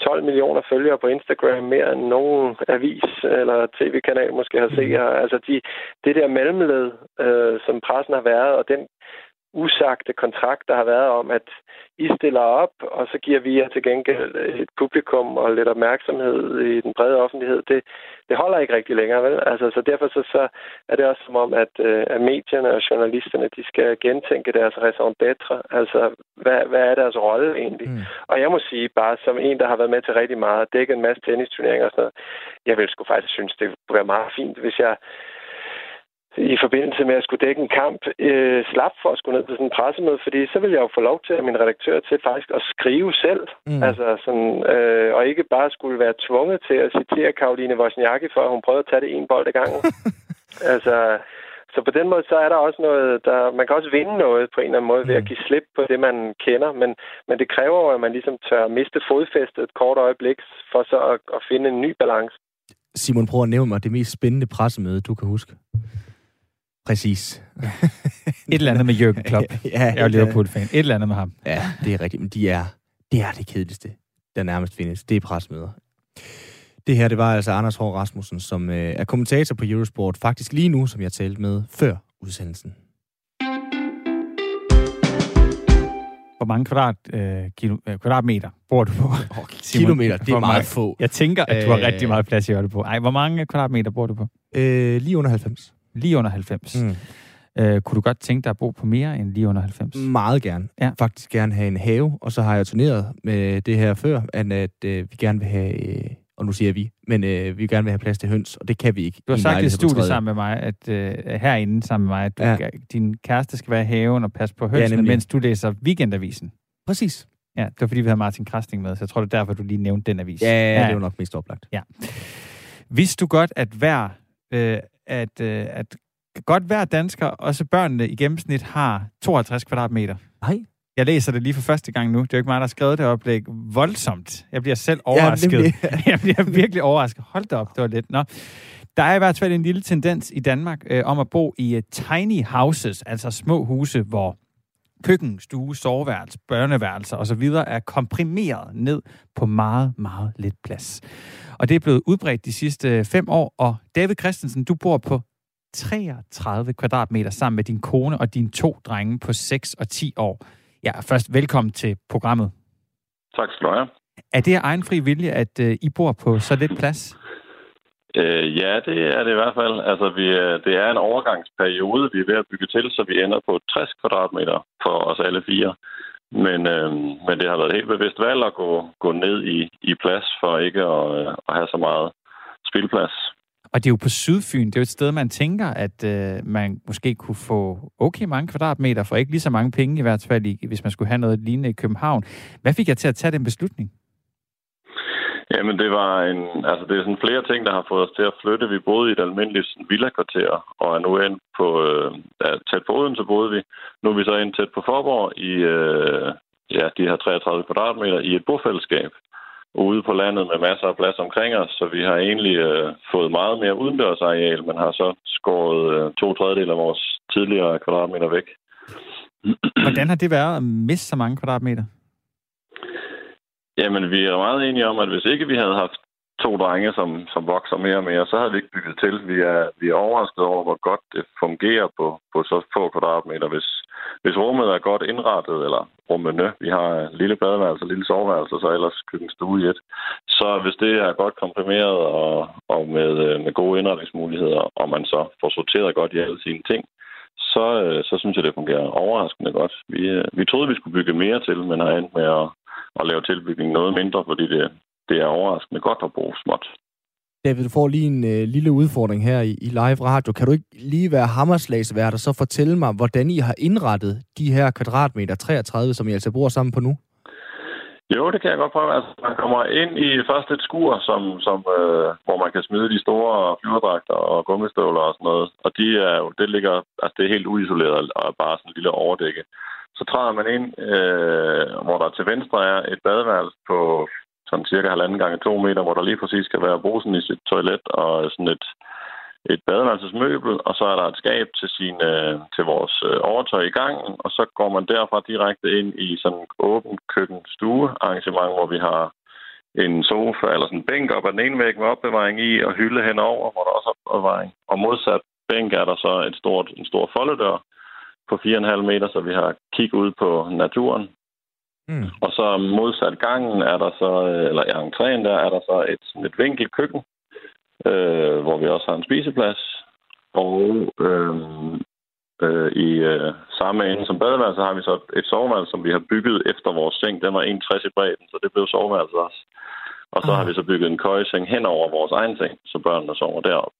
12 millioner følgere på Instagram, mere end nogen avis eller tv-kanal måske har set. Mm. Altså de, det der mellemled, øh, som pressen har været, og den usagte kontrakt, der har været om, at I stiller op, og så giver vi jer til gengæld et publikum og lidt opmærksomhed i den brede offentlighed. Det, det holder ikke rigtig længere, vel? Altså, så derfor så, så er det også som om, at, øh, at medierne og journalisterne, de skal gentænke deres raison d'être. Altså, hvad, hvad er deres rolle egentlig? Mm. Og jeg må sige, bare som en, der har været med til rigtig meget, dækket en masse tennisturneringer og sådan noget, jeg vil sgu faktisk synes, det kunne være meget fint, hvis jeg i forbindelse med at skulle dække en kamp, øh, slap for at skulle ned til sådan en pressemøde, fordi så vil jeg jo få lov til at min redaktør til faktisk at skrive selv, mm. altså sådan, øh, og ikke bare skulle være tvunget til at citere Karoline Wozniacki for, at hun prøvede at tage det en bold ad gangen. altså, så på den måde, så er der også noget, der, man kan også vinde noget på en eller anden måde mm. ved at mm. give slip på det, man kender, men, men det kræver jo, at man ligesom tør miste fodfæstet et kort øjeblik, for så at, at finde en ny balance. Simon, prøv at nævne mig det mest spændende pressemøde, du kan huske. Præcis. et eller andet med Jürgen Klopp. ja, jeg er Liverpool-fan. Et eller andet med ham. Ja, det er rigtigt. Men de er, det er det kedeligste, der nærmest findes. Det er presmøder. Det her, det var altså Anders Hård Rasmussen, som øh, er kommentator på Eurosport, faktisk lige nu, som jeg talte med før udsendelsen. Hvor mange kvadrat, øh, kilo, øh, kvadratmeter bor du på? Oh, kilometer, det er meget få. Jeg tænker, at du har rigtig meget plads i på. Ej, hvor mange kvadratmeter bor du på? Øh, lige under 90. Lige under 90. Mm. Øh, kunne du godt tænke dig at bo på mere end lige under 90? Meget gerne. Ja. Faktisk gerne have en have, og så har jeg turneret med det her før, at, at øh, vi gerne vil have, øh, og nu siger vi, men øh, vi gerne vil have plads til høns, og det kan vi ikke. Du har sagt i studiet sammen med mig, at øh, herinde sammen med mig, at du, ja. din kæreste skal være i haven og passe på hønsene, ja, mens du læser weekendavisen. Præcis. Ja, det var fordi, vi havde Martin Krasting med, så jeg tror, det er derfor, du lige nævnte den avis. Ja, ja, det er jo nok mest oplagt. Ja. Vidste du godt, at hver øh, at, øh, at godt hver dansker, også børnene i gennemsnit, har 52 kvadratmeter. Nej. Jeg læser det lige for første gang nu. Det er jo ikke mig, der har skrevet det oplæg. Voldsomt. Jeg bliver selv overrasket. Ja, jeg bliver virkelig overrasket. Hold da op, det var lidt. Nå. Der er i hvert fald en lille tendens i Danmark øh, om at bo i uh, tiny houses, altså små huse, hvor køkken, stue, soveværelse, børneværelser osv. er komprimeret ned på meget, meget lidt plads. Og det er blevet udbredt de sidste fem år, og David Christensen, du bor på 33 kvadratmeter sammen med din kone og dine to drenge på 6 og 10 år. Ja, først velkommen til programmet. Tak skal du have. Er det egen fri vilje, at uh, I bor på så lidt plads? Øh, ja, det er det i hvert fald. Altså, vi, øh, det er en overgangsperiode, vi er ved at bygge til, så vi ender på 60 kvadratmeter for os alle fire. Men, øh, men det har været helt bevidst valg at gå, gå ned i, i plads for ikke at, øh, at have så meget spilplads. Og det er jo på Sydfyn, det er jo et sted, man tænker, at øh, man måske kunne få okay mange kvadratmeter, for ikke lige så mange penge i hvert fald, hvis man skulle have noget lignende i København. Hvad fik jeg til at tage den beslutning? Jamen, det var en... Altså, det er sådan flere ting, der har fået os til at flytte. Vi boede i et almindeligt villa-kvarter, og er nu endt på... Øh, ja, tæt på Odense boede vi. Nu er vi så ind tæt på Forborg i... Øh, ja, de her 33 kvadratmeter i et bofællesskab ude på landet med masser af plads omkring os, så vi har egentlig øh, fået meget mere udendørsareal, men har så skåret øh, to tredjedel af vores tidligere kvadratmeter væk. Hvordan har det været at miste så mange kvadratmeter? Jamen, vi er meget enige om, at hvis ikke vi havde haft to drenge, som, som vokser mere og mere, så havde vi ikke bygget til. Vi er, vi er overrasket over, hvor godt det fungerer på, på så få kvadratmeter. Hvis, hvis rummet er godt indrettet, eller rummene, vi har en lille badeværelse, en lille soveværelse, så ellers køkkenstue i et, så hvis det er godt komprimeret og, og med, øh, med gode indretningsmuligheder, og man så får sorteret godt i alle sine ting, så, øh, så synes jeg, det fungerer overraskende godt. Vi, øh, vi troede, vi skulle bygge mere til, men har endt med at, at lave tilbygning noget mindre, fordi det, det er overraskende godt at bruge småt. David, du får lige en øh, lille udfordring her i, i live radio. Kan du ikke lige være hammerslagsvært og så fortælle mig, hvordan I har indrettet de her kvadratmeter 33, som I altså bor sammen på nu? Jo, det kan jeg godt prøve. Altså, man kommer ind i først et skur, som, som, øh, hvor man kan smide de store flyverdragter og gummistøvler og sådan noget. Og de er jo, det ligger, altså det er helt uisoleret og bare sådan en lille overdække. Så træder man ind, øh, hvor der til venstre er et badeværelse på sådan cirka halvanden gange to meter, hvor der lige præcis skal være brusen i sit toilet og sådan et, et badeværelsesmøbel, og så er der et skab til, sin, øh, til vores øh, overtøj i gangen, og så går man derfra direkte ind i sådan en åben køkken-stue arrangement, hvor vi har en sofa eller sådan en bænk op ad den ene væg med opbevaring i, og hylde henover, hvor der også er opbevaring. Og modsat bænk er der så et stort, en stor foldedør på 4,5 meter, så vi har kig ud på naturen. Mm. Og så modsat gangen er der så, eller i entréen der, er der så et, et vinkelkøkken, øh, hvor vi også har en spiseplads. Og øh, øh, i øh, samme ende som badeværelse har vi så et soveværelse, som vi har bygget efter vores seng. Den var 1,60 i bredden, så det blev soveværelse også. Og så ah. har vi så bygget en køjeseng hen over vores egen seng, så børnene sover deroppe.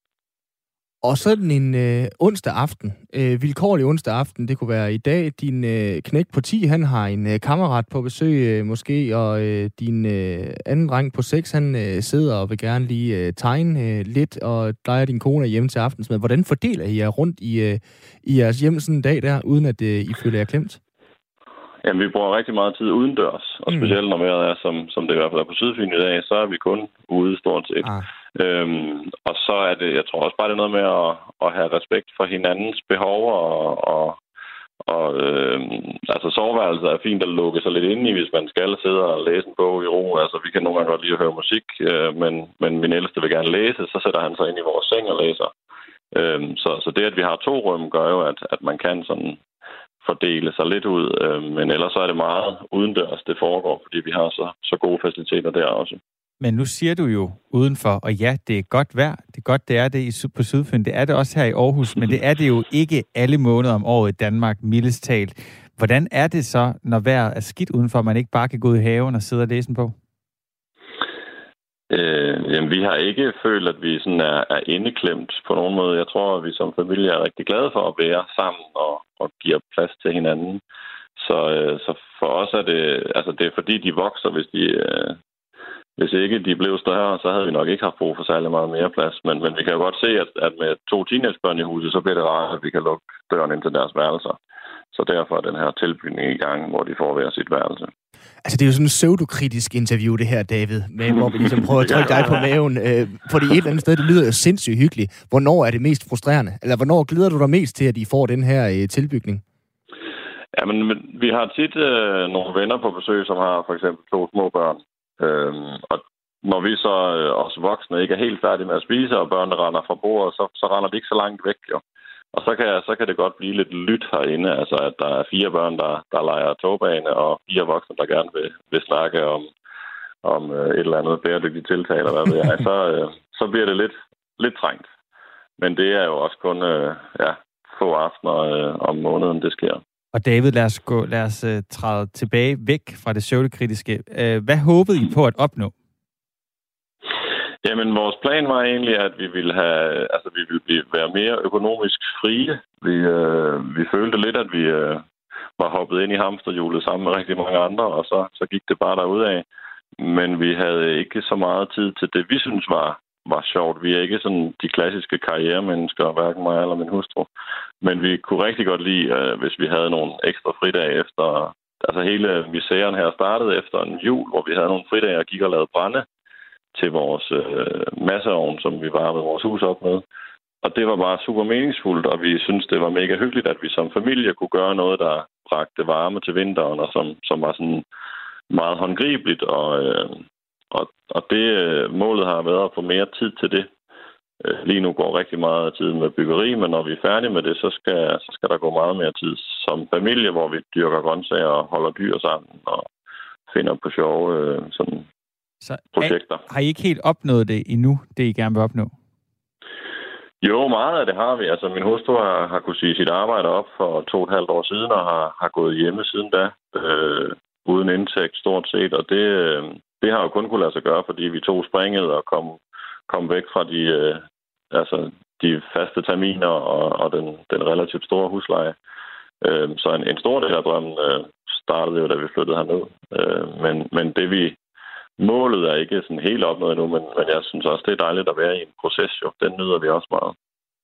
Og sådan en øh, onsdag aften, øh, vilkårlig onsdag aften, det kunne være i dag, din øh, knæk på 10, han har en øh, kammerat på besøg øh, måske, og øh, din øh, anden dreng på 6, han øh, sidder og vil gerne lige øh, tegne øh, lidt, og dig og din kone er hjemme til aftensmad. Hvordan fordeler I jer rundt i, øh, i jeres hjem sådan en dag der, uden at øh, I føler jer klemt? Jamen, vi bruger rigtig meget tid udendørs, og mm. specielt når vejret er, som, som det i hvert fald er på Sydfyn i dag, så er vi kun ude stort set. Ah. Øhm, og så er det, jeg tror også bare, det er noget med at, at have respekt for hinandens behov, og, og, og øh, altså soveværelset er fint at lukke sig lidt ind i, hvis man skal sidde og læse en bog i ro. Altså, vi kan nogle gange godt lide at høre musik, øh, men, men min ældste vil gerne læse, så sætter han sig ind i vores seng og læser. Øh, så, så det, at vi har to rum, gør jo, at, at man kan sådan fordele sig lidt ud. Øh, men ellers så er det meget udendørs, det foregår, fordi vi har så, så gode faciliteter der også. Men nu siger du jo udenfor, og ja, det er godt vejr. Det er godt, det er det på Sydfyn. Det er det også her i Aarhus, men det er det jo ikke alle måneder om året i Danmark, mildest talt. Hvordan er det så, når vejret er skidt udenfor, at man ikke bare kan gå ud i haven og sidde og læse en bog? Øh, jamen, vi har ikke følt, at vi sådan er, er indeklemt på nogen måde. Jeg tror, at vi som familie er rigtig glade for at være sammen og, og giver plads til hinanden. Så, øh, så for os er det, altså det er fordi, de vokser, hvis de, øh, hvis ikke de blev større, så havde vi nok ikke haft brug for særlig meget mere plads. Men, men vi kan jo godt se, at, at med to teenagebørn i huset, så bliver det rart, at vi kan lukke døren ind til deres værelser. Så derfor er den her tilbygning i gang, hvor de får hver sit værelse. Altså, det er jo sådan en pseudokritisk interview, det her, David, med, hvor vi ligesom prøver at trykke dig på maven. Øh, fordi et eller andet sted, det lyder jo sindssygt hyggeligt. Hvornår er det mest frustrerende? Eller hvornår glæder du dig mest til, at I får den her øh, tilbygning? Ja, men vi har tit øh, nogle venner på besøg, som har for eksempel to små børn. Øhm, og når vi så øh, os voksne ikke er helt færdige med at spise, og børnene render fra bordet, så, så render de ikke så langt væk, jo. Og så kan, så kan det godt blive lidt lyt herinde, altså at der er fire børn, der, der leger togbane, og fire voksne, der gerne vil, vil snakke om, om øh, et eller andet bæredygtigt tiltag, eller hvad ved jeg, så, øh, så bliver det lidt, lidt trængt. Men det er jo også kun øh, ja, få aftener øh, om måneden, det sker. Og David, lad os, gå, lad os uh, træde tilbage væk fra det søvnekritiske. Uh, øh, hvad håbede I på at opnå? Jamen, vores plan var egentlig, at vi ville, have, altså, vi ville blive, være mere økonomisk frie. Vi, øh, vi følte lidt, at vi øh, var hoppet ind i hamsterhjulet sammen med rigtig mange andre, og så, så gik det bare af. Men vi havde ikke så meget tid til det, vi synes var var sjovt. Vi er ikke sådan de klassiske karrieremennesker, hverken mig eller min hustru. Men vi kunne rigtig godt lide, øh, hvis vi havde nogle ekstra fridage efter... Altså hele misæren her startede efter en jul, hvor vi havde nogle fridage og gik og lavede brænde til vores øh, masseovn, som vi varmede vores hus op med. Og det var bare super meningsfuldt, og vi synes det var mega hyggeligt, at vi som familie kunne gøre noget, der bragte varme til vinteren, og som, som var sådan meget håndgribeligt og, øh, og, og det øh, målet har været at få mere tid til det øh, lige nu går rigtig meget af tiden med byggeri, men når vi er færdige med det, så skal, så skal der gå meget mere tid som familie, hvor vi dyrker grøntsager og holder dyr sammen og finder på sjove øh, sådan så projekter. Er, har I ikke helt opnået det endnu, det I gerne vil opnå? Jo, meget af det har vi. Altså, min hustru har, har kunnet sige sit arbejde op for to og et halvt år siden, og har, har gået hjemme siden da, øh, uden indtægt stort set. Og det, øh, det har jo kun kunne lade sig gøre, fordi vi tog springet og kom, kom væk fra de, øh, altså, de faste terminer og, og den, den relativt store husleje. Øh, så en, en stor del af drømmen øh, startede jo, da vi flyttede herned. Øh, men, men det vi målet er ikke sådan helt opnået endnu, men, men jeg synes også, det er dejligt at være i en proces. Jo. Den nyder vi også meget.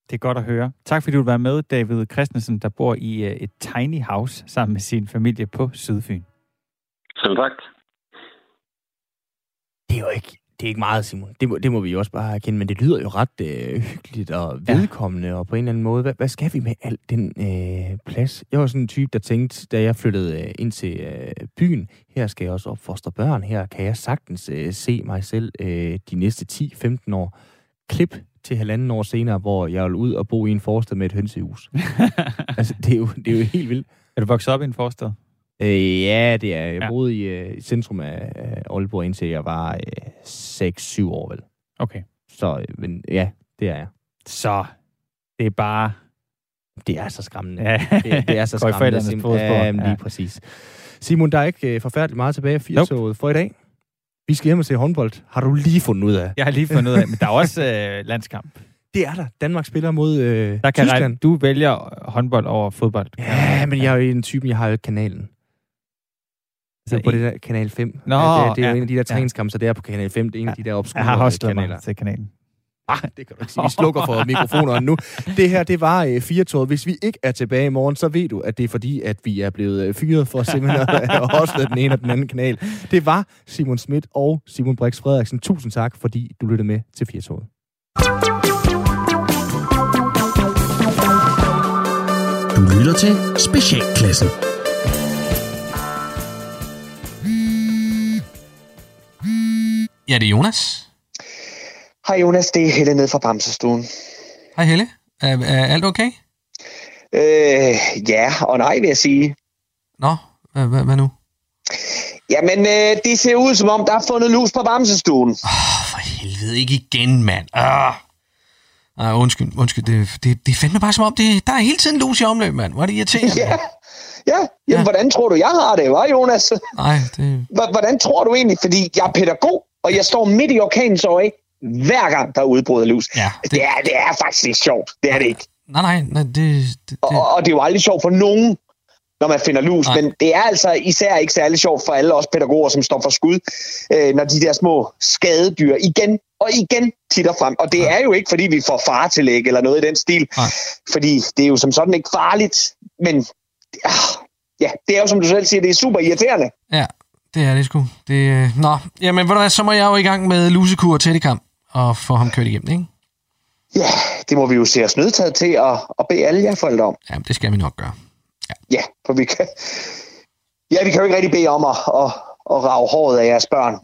Det er godt at høre. Tak fordi du vil være med, David Christensen, der bor i øh, et tiny house sammen med sin familie på Sydfyn. Selv tak. Det er jo ikke, det er ikke meget, Simon. Det må, det må vi jo også bare erkende, men det lyder jo ret øh, hyggeligt og vedkommende, ja. og på en eller anden måde, hvad, hvad skal vi med al den øh, plads? Jeg var sådan en type, der tænkte, da jeg flyttede øh, ind til øh, byen, her skal jeg også opfostre børn, her kan jeg sagtens øh, se mig selv øh, de næste 10-15 år. Klip til halvanden år senere, hvor jeg vil ud og bo i en forstad med et hønsehus. altså, det er, jo, det er jo helt vildt. Er du vokset op i en forstad? Øh, ja, det er jeg. Jeg boede i, uh, centrum af uh, Aalborg, indtil jeg var uh, 6-7 år, vel. Okay. Så, uh, men ja, det er jeg. Så det er bare... Det er så skræmmende. Ja. det, det er så skræmmende. Simon. Ja, lige ja. præcis. Simon, der er ikke uh, forfærdeligt meget tilbage af 80 nope. for i dag. Vi skal hjem og se håndbold. Har du lige fundet ud af? Jeg har lige fundet ud af, men der er også uh, landskamp. Det er der. Danmark spiller mod øh, der kan Tyskland. Regne, du vælger håndbold over fodbold. Ja, men jeg er jo en type, jeg har jo ikke kanalen. Så på det der kanal 5. Nå, ja, det, det er ja, jo en af de der træningskampe, så det er på kanal 5. Det er en af de der obskure kanaler. Jeg har også kanaler. til kanalen. Ah, det kan du ikke sige. Vi slukker for mikrofonerne nu. Det her, det var øh, fire Hvis vi ikke er tilbage i morgen, så ved du, at det er fordi, at vi er blevet øh, fyret for simpelthen at have den ene og den anden kanal. Det var Simon Schmidt og Simon Brix Frederiksen. Tusind tak, fordi du lyttede med til fire Du lytter til Specialklassen. Ja, det er Jonas. Hej Jonas, det er Helle ned fra Bamsestuen. Hej Helle. Er, er alt okay? Øh, ja og nej, vil jeg sige. Nå, hvad, hvad nu? Jamen, øh, det ser ud som om, der er fundet lus på Bamsestuen. Åh, oh, for helvede, ikke igen, mand. Ah. Ah, undskyld, undskyld. Det, det, det fandme bare som om, det, der er hele tiden lus i omløb, mand. Hvor er det irriterende? ja. Ja, jamen, ja. hvordan tror du, jeg har det, var Jonas? Nej, det... Hvordan tror du egentlig? Fordi jeg er pædagog, og jeg står midt i orkanens øje, hver gang der er udbrud lus. Ja, det... Det, er, det er faktisk ikke sjovt. Det er det ikke. Nej, nej, nej det, det, det... Og, og det er jo aldrig sjovt for nogen, når man finder lus, nej. men det er altså især ikke særlig sjovt for alle os pædagoger, som står for skud, øh, når de der små skadedyr igen og igen titter frem. Og det ja. er jo ikke, fordi vi får fartillæg eller noget i den stil, nej. fordi det er jo som sådan ikke farligt, men ah, ja, det er jo som du selv siger, det er super irriterende. Ja, det er det sgu. Det, øh, nå, jamen ved du hvad, så må jeg jo i gang med lusekur og tættekam og få ham kørt igennem, ikke? Ja, det må vi jo se os nødtaget til at, at bede alle jer forældre om. Jamen, det skal vi nok gøre. Ja, ja for vi kan, ja, vi kan jo ikke rigtig bede om at, at, at rave håret af jeres børn.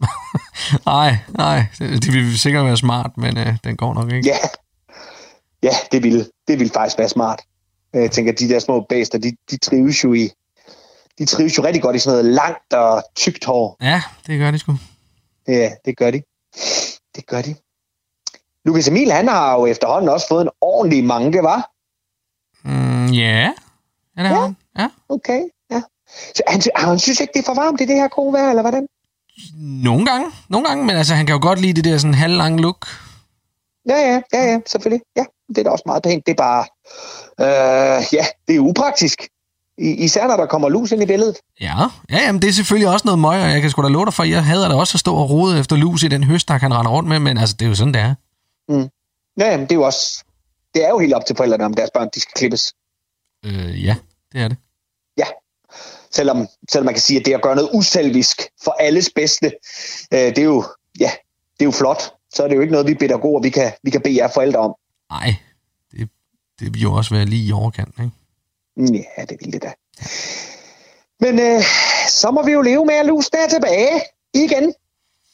nej, nej, det, det vil sikkert være smart, men øh, den går nok ikke. Ja, ja det, ville, det ville faktisk være smart. Jeg tænker, at de der små bæster, de, de trives jo i, de trives jo rigtig godt i sådan noget langt og tykt hår. Ja, det gør de sgu. Ja, det gør de. Det gør de. Lukas Emil, han har jo efterhånden også fået en ordentlig manke, var? Mm, ja, ja, det har ja? Ja. Okay, ja. Så han, han synes ikke, det er for varmt i det her gode vejr, eller hvordan? Nogle gange, nogle gange, men altså, han kan jo godt lide det der sådan halvlange look. Ja, ja, ja, ja, selvfølgelig. Ja, det er da også meget pænt. Det er bare, øh, ja, det er upraktisk. Især når der kommer lus ind i billedet. Ja, ja jamen, det er selvfølgelig også noget møg, og jeg kan sgu da love dig for, jeg hader da også at stå og rode efter lus i den høstak, han render rundt med, men altså, det er jo sådan, det er. Mm. Ja, jamen, det er jo også, det er jo helt op til forældrene, om deres børn, de skal klippes. Øh, ja, det er det. Ja, selvom, selvom man kan sige, at det at gøre noget uselvisk for alles bedste, øh, det er jo, ja, det er jo flot. Så er det jo ikke noget, vi pædagoger, vi kan, vi kan bede jer forældre om. Nej, det, det vil jo også være lige i overkant, ikke? Ja, det ville det da. Men øh, så må vi jo leve med, at lusen er tilbage igen.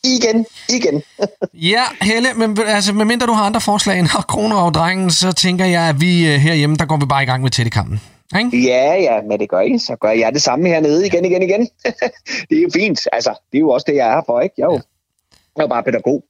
igen, igen. ja, Helle, men altså, medmindre du har andre forslag end kroner over drengen, så tænker jeg, at vi uh, herhjemme, der går vi bare i gang med tættekampen. Ikke? Ja, ja, men det gør I. Så gør jeg det samme hernede igen, igen, igen. det er jo fint. Altså, det er jo også det, jeg er her for, ikke? Jeg er jo, ja. jeg er jo bare pædagog.